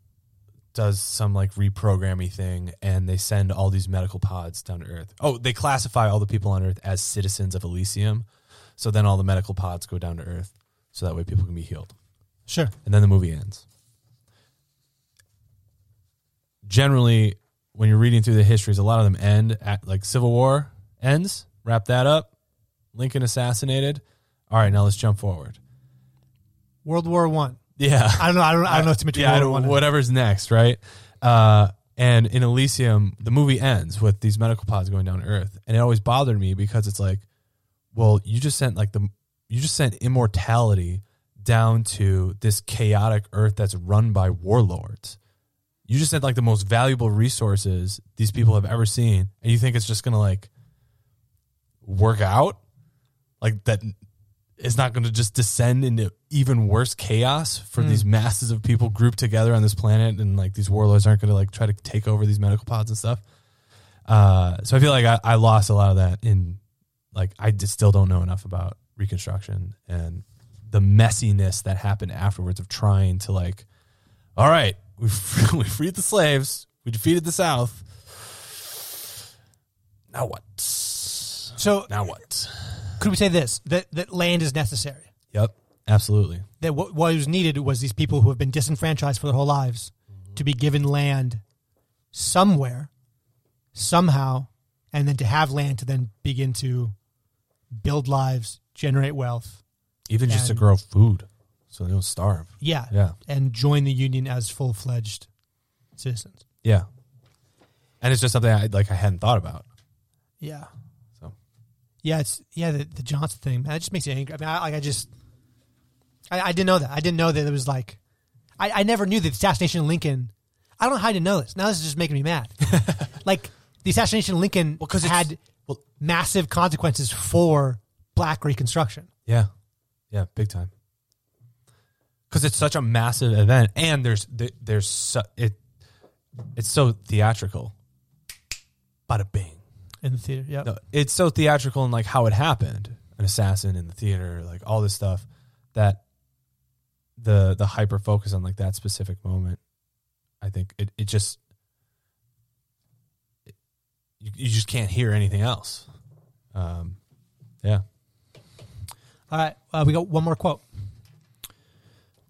does some like reprogramming thing and they send all these medical pods down to Earth. Oh, they classify all the people on Earth as citizens of Elysium. So then all the medical pods go down to Earth so that way people can be healed. Sure. And then the movie ends. Generally, when you're reading through the histories, a lot of them end at like Civil War ends, wrap that up, Lincoln assassinated. All right, now let's jump forward. World War One. Yeah. I don't know. I don't. I don't know [LAUGHS] too much. yeah, I World don't- War One. whatever's next, right? Uh, and in Elysium, the movie ends with these medical pods going down to Earth, and it always bothered me because it's like, well, you just sent like the you just sent immortality down to this chaotic Earth that's run by warlords. You just sent like the most valuable resources these people have ever seen, and you think it's just gonna like work out, like that is not going to just descend into even worse chaos for these masses of people grouped together on this planet and like these warlords aren't going to like try to take over these medical pods and stuff? Uh, so i feel like I, I lost a lot of that in like i just still don't know enough about reconstruction and the messiness that happened afterwards of trying to like all right we, [LAUGHS] we freed the slaves we defeated the south. Now what? So now what? could we say this that that land is necessary? yep absolutely. That what, what was needed was these people who have been disenfranchised for their whole lives mm-hmm. to be given land somewhere, somehow, and then to have land to then begin to build lives, generate wealth. even just to And- grow food so they don't starve Yeah. Yeah. And join the union as full fledged citizens. yeah and it's just something i like i hadn't thought about Yeah. so Yeah, it's yeah the, the Johnson thing. Man, it just makes me angry. I mean, I, like I just, I, I didn't know that. I didn't know that it was like, I, I never knew that the assassination of Lincoln. I don't know how I didn't know this. Now this is just making me mad. [LAUGHS] like the assassination of Lincoln Well, 'cause it's- had well- massive consequences for Black Reconstruction. yeah. Yeah big time. Because it's such a massive event and there's there's so, it it's so theatrical. Bada bing. In the theater. Yeah, no, it's so theatrical and like how it happened. An assassin in the theater like all this stuff that the the hyper focus on like that specific moment i think it, it just you, you just can't hear anything else um yeah All right, uh, we got one more quote.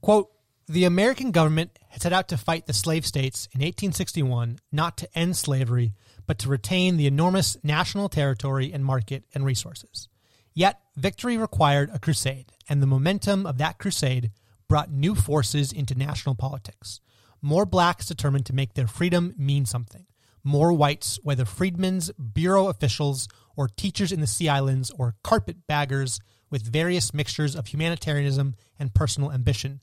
Quote: The American government had set out to fight the slave states in 1861, not to end slavery, but to retain the enormous national territory and market and resources. Yet victory required a crusade, and the momentum of that crusade brought new forces into national politics. More blacks determined to make their freedom mean something. More whites, whether freedmen's, bureau officials, or teachers in the Sea Islands, or carpetbaggers with various mixtures of humanitarianism and personal ambition,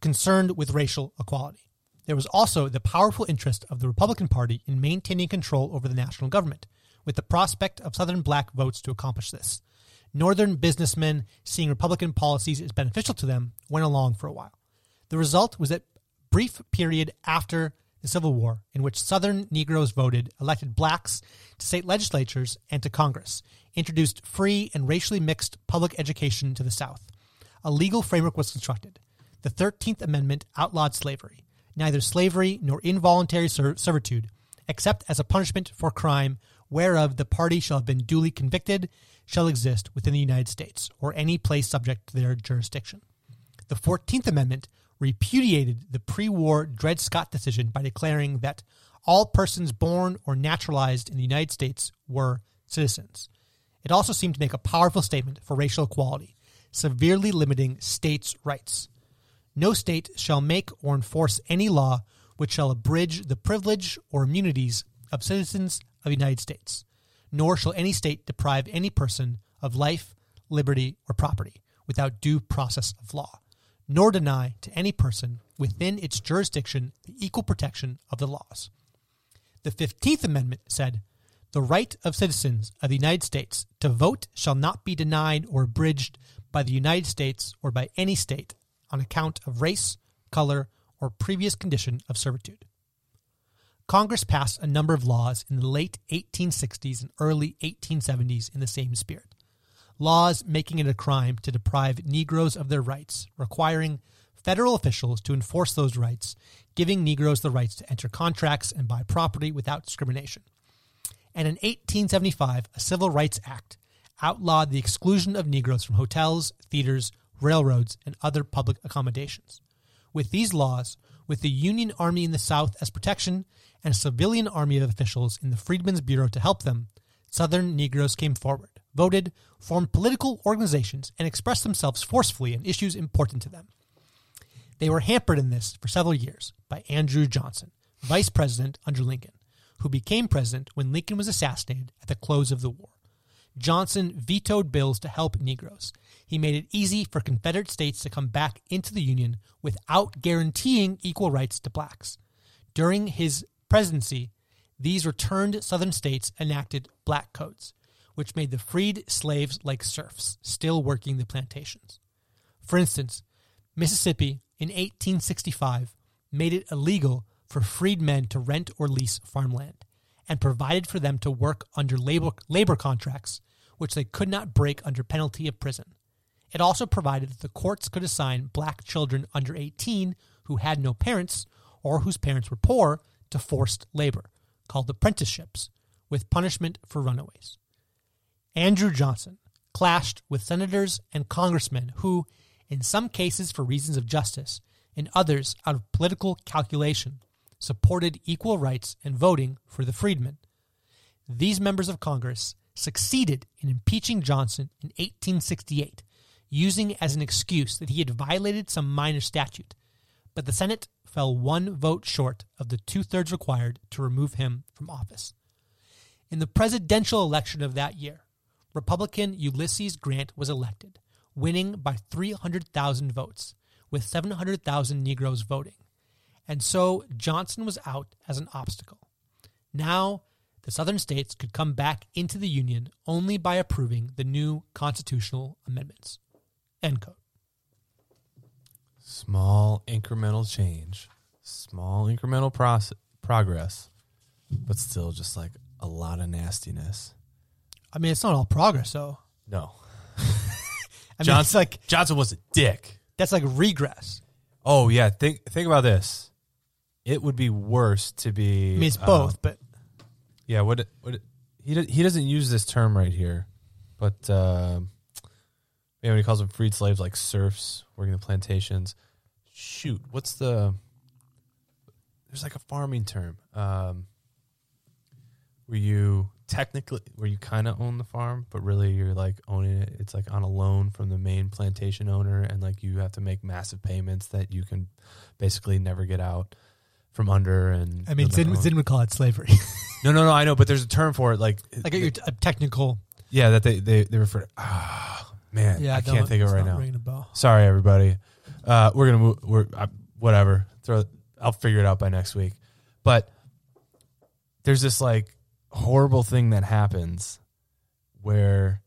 concerned with racial equality. There was also the powerful interest of the Republican Party in maintaining control over the national government, with the prospect of Southern black votes to accomplish this. Northern businessmen, seeing Republican policies as beneficial to them, went along for a while. The result was that brief period after the Civil War in which Southern Negroes voted, elected blacks to state legislatures and to Congress, introduced free and racially mixed public education to the South. A legal framework was constructed. The 13th Amendment outlawed slavery, neither slavery nor involuntary ser- servitude, except as a punishment for crime whereof the party shall have been duly convicted, shall exist within the United States or any place subject to their jurisdiction. The 14th Amendment repudiated the pre war Dred Scott decision by declaring that all persons born or naturalized in the United States were citizens. It also seemed to make a powerful statement for racial equality, severely limiting states' rights. No state shall make or enforce any law which shall abridge the privilege or immunities of citizens of the United States, nor shall any state deprive any person of life, liberty, or property without due process of law, nor deny to any person within its jurisdiction the equal protection of the laws. The 15th Amendment said, The right of citizens of the United States to vote shall not be denied or abridged by the United States or by any state on account of race, color, or previous condition of servitude. Congress passed a number of laws in the late 1860s and early 1870s in the same spirit. Laws making it a crime to deprive Negroes of their rights, requiring federal officials to enforce those rights, giving Negroes the rights to enter contracts and buy property without discrimination. And in 1875, a Civil Rights Act outlawed the exclusion of Negroes from hotels, theaters, railroads, and other public accommodations. With these laws, with the Union Army in the South as protection and a civilian army of officials in the Freedmen's Bureau to help them, Southern Negroes came forward, voted, formed political organizations, and expressed themselves forcefully on issues important to them. They were hampered in this for several years by Andrew Johnson, vice president under Lincoln, who became president when Lincoln was assassinated at the close of the war. Johnson vetoed bills to help Negroes. He made it easy for Confederate states to come back into the Union without guaranteeing equal rights to blacks. During his presidency, these returned Southern states enacted black codes, which made the freed slaves like serfs, still working the plantations. For instance, Mississippi in 1865 made it illegal for freed men to rent or lease farmland and provided for them to work under labor, labor contracts which they could not break under penalty of prison. It also provided that the courts could assign black children under 18 who had no parents or whose parents were poor to forced labor, called apprenticeships, with punishment for runaways. Andrew Johnson clashed with senators and congressmen who, in some cases for reasons of justice, in others out of political calculation, supported equal rights and voting for the freedmen. These members of Congress succeeded in impeaching Johnson in 1868, using as an excuse that he had violated some minor statute, but the Senate fell one vote short of the two thirds required to remove him from office. In the presidential election of that year, Republican Ulysses Grant was elected, winning by 300,000 votes, with 700,000 Negroes voting. And so Johnson was out as an obstacle. Now, the Southern states could come back into the Union only by approving the new constitutional amendments. End quote. Small incremental change, small incremental progress, but still just like a lot of nastiness. I mean, it's not all progress, though. No, [LAUGHS] I mean, it's Johnson like Johnson was a dick. that's like regress. Oh yeah, think think about this. It would be worse to be. I mean, it's uh, both, but Yeah, what what he do- he doesn't use this term right here, but uh, yeah, when he calls them freed slaves like serfs working the plantations. Shoot, what's the? There's like a farming term. Um, where you technically, where you kind of own the farm, but really you're like owning it. It's like on a loan from the main plantation owner, and like you have to make massive payments that you can basically never get out from under. And I mean, you'll never Zinn, own. Zinn would call it slavery. [LAUGHS] No, no, no. I know, but there's a term for it. Like, [LAUGHS] like your t- a technical. yeah, that they they they refer. to. Ah, man, Yeah, I can't think of it right now. A. Sorry, everybody. Uh, we're gonna move. We're uh, whatever. Throw. I'll figure it out by next week. But there's this like horrible thing that happens where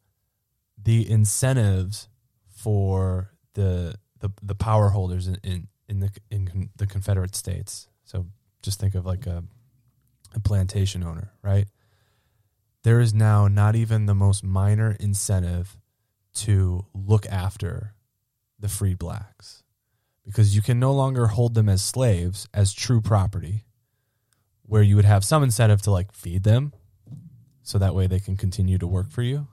the incentives for the the the power holders in in, in the in con- the Confederate States. So just think of like a a plantation owner, right? There is now not even the most minor incentive to look after the free blacks because you can no longer hold them as slaves as true property where you would have some incentive to like feed them so that way they can continue to work for you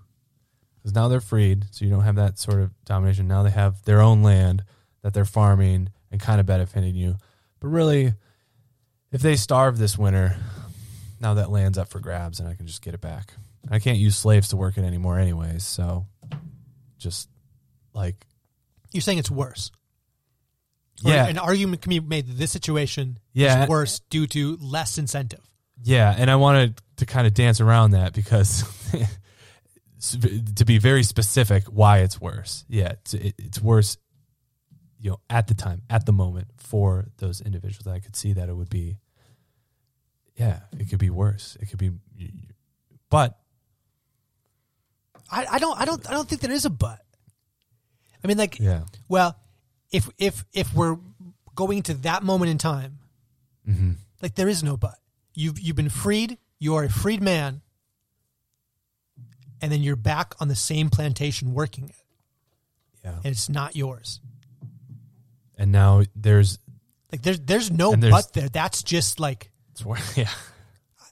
because now they're freed so you don't have that sort of domination now they have their own land that they're farming and kind of benefiting you but really if they starve this winter now that land's up for grabs and i can just get it back i can't use slaves to work it anymore anyways so just like You're saying it's worse. Or yeah An argument can be made that this situation Yeah. is worse due to less incentive. Yeah, and I wanted to kind of dance around that because [LAUGHS] to be very specific, why it's worse. Yeah, it's, it, it's worse. You know, at the time, at the moment, for those individuals, I could see that it would be. Yeah, it could be worse. It could be, but I, I don't I don't I don't think there is a but. I mean, like, yeah, well, if if if we're going to that moment in time, hmm like there is no but. You've you've been freed. You are a freed man, and then you're back on the same plantation working it, yeah, and it's not yours. and now there's Like there's there's no there's- but there. That's just like it's where [LAUGHS] yeah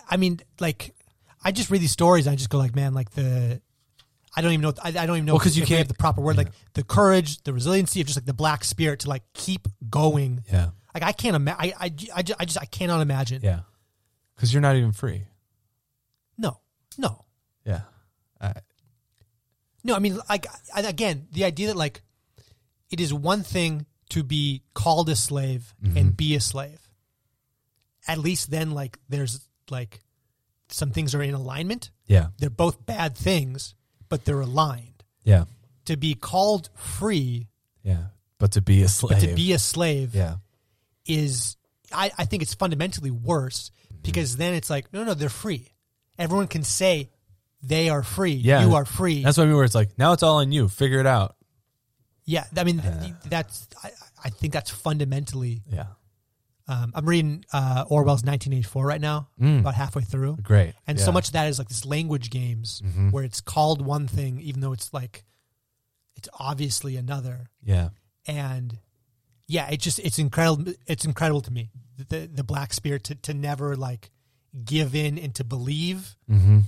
I mean, like I just read these stories and I just go like, man, like the I don't even know. I, I don't even know Well, 'cause you can't- have the proper word, like the courage, the resiliency of just like the black spirit to like keep going. yeah Like I can't imagine. I, I, I, just, I just I cannot imagine. yeah because you're not even free. No, no, Yeah, I, no. I mean, like I, again, the idea that like it is one thing to be called a slave Mm-hmm. and be a slave. At least then, like there's like some things are in alignment. yeah, They're both bad things, but they're aligned. yeah, To be called free, yeah. But to be a slave, but to be a slave yeah, is I, I think it's fundamentally worse Mm-hmm. Because then it's like, no, no, they're free. Everyone can say they are free. Yeah. You are free. that's what I mean. Where it's like now it's all on you. Figure it out. yeah. I mean, th- that's, I, I think that's fundamentally, Yeah, um, I'm reading uh, Orwell's 1984 right now, about halfway through. great. And Mm. Yeah. so much of that is like this language games Mhm. where it's called one thing, even though it's like, it's obviously another. Yeah, and yeah, it just it's incredible. It's incredible to me the the, black spirit to to never like give in and to believe mm-hmm.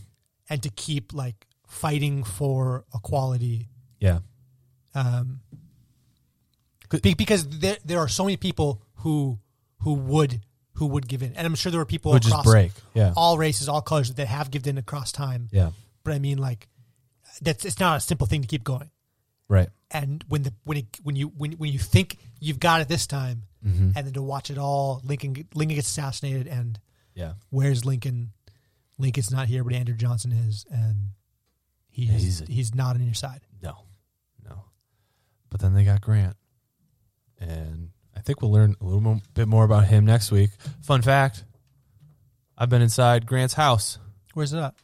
and to keep like fighting for equality. yeah, Um, be- because there there are so many people who who would who would give in, and I'm sure there are people just across break. Yeah, all races, all colors that have given in across time. yeah, But I mean, like that's it's not a simple thing to keep going. right. and when the when it, when you when when you think you've got it this time, Mm-hmm. and then to watch it all, Lincoln Lincoln gets assassinated, and Yeah, where's Lincoln? Lincoln's not here, but Andrew Johnson is, and he Yeah, is, he's he's, not on your side. no, no. But then they got Grant, and I think we'll learn a little mo- bit more about him next week. Fun fact: I've been inside Grant's house, Where's it at?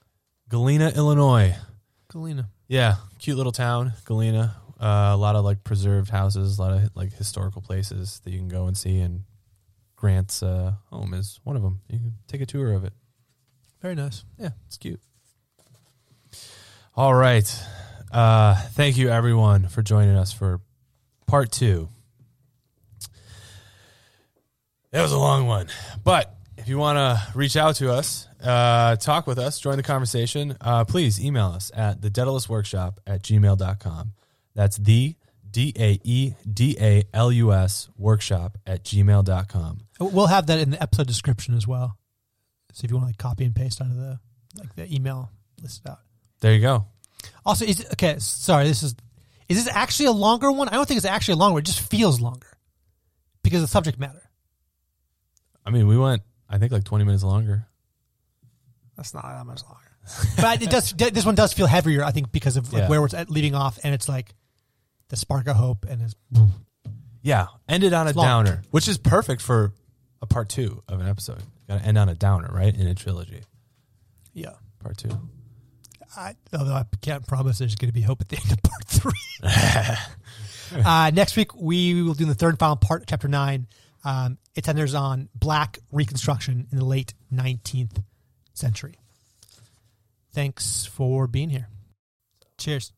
Galena, Illinois. Galena. Yeah, cute little town, Galena. Uh, a lot of like preserved houses, a lot of like historical places that you can go and see. And Grant's uh, home is one of them. You can take a tour of it. Very nice. Yeah, it's cute. All right. Uh, thank you, everyone, for joining us for part two. It was a long one, but if you want to reach out to us, uh, talk with us, join the conversation, uh, please email us at the Daedalus Workshop at gmail.com. That's the D A E D A L U S workshop at gmail.com. We'll have that in the episode description as well. So if you want to like copy and paste out of the like the email, list it out. There you go. Also, is okay. Sorry, this is is this actually a longer one? I don't think it's actually a longer. one. It just feels longer because of the subject matter. I mean, we went, I think, like 20 minutes longer. That's not that much longer. but it does. This one does feel heavier, I think, because of like Yeah. where it's at leaving off, and it's like the spark of hope, and it's Yeah, ended on a long. downer, which is perfect for a part two of an episode. Got to end on a downer, right? In a trilogy, yeah. part two. I, although I can't promise there's going to be hope at the end of part three. [LAUGHS] uh, next week we will do the third and final part, of chapter nine. Um, it centers on black reconstruction in the late 19th century. Thanks for being here. Cheers.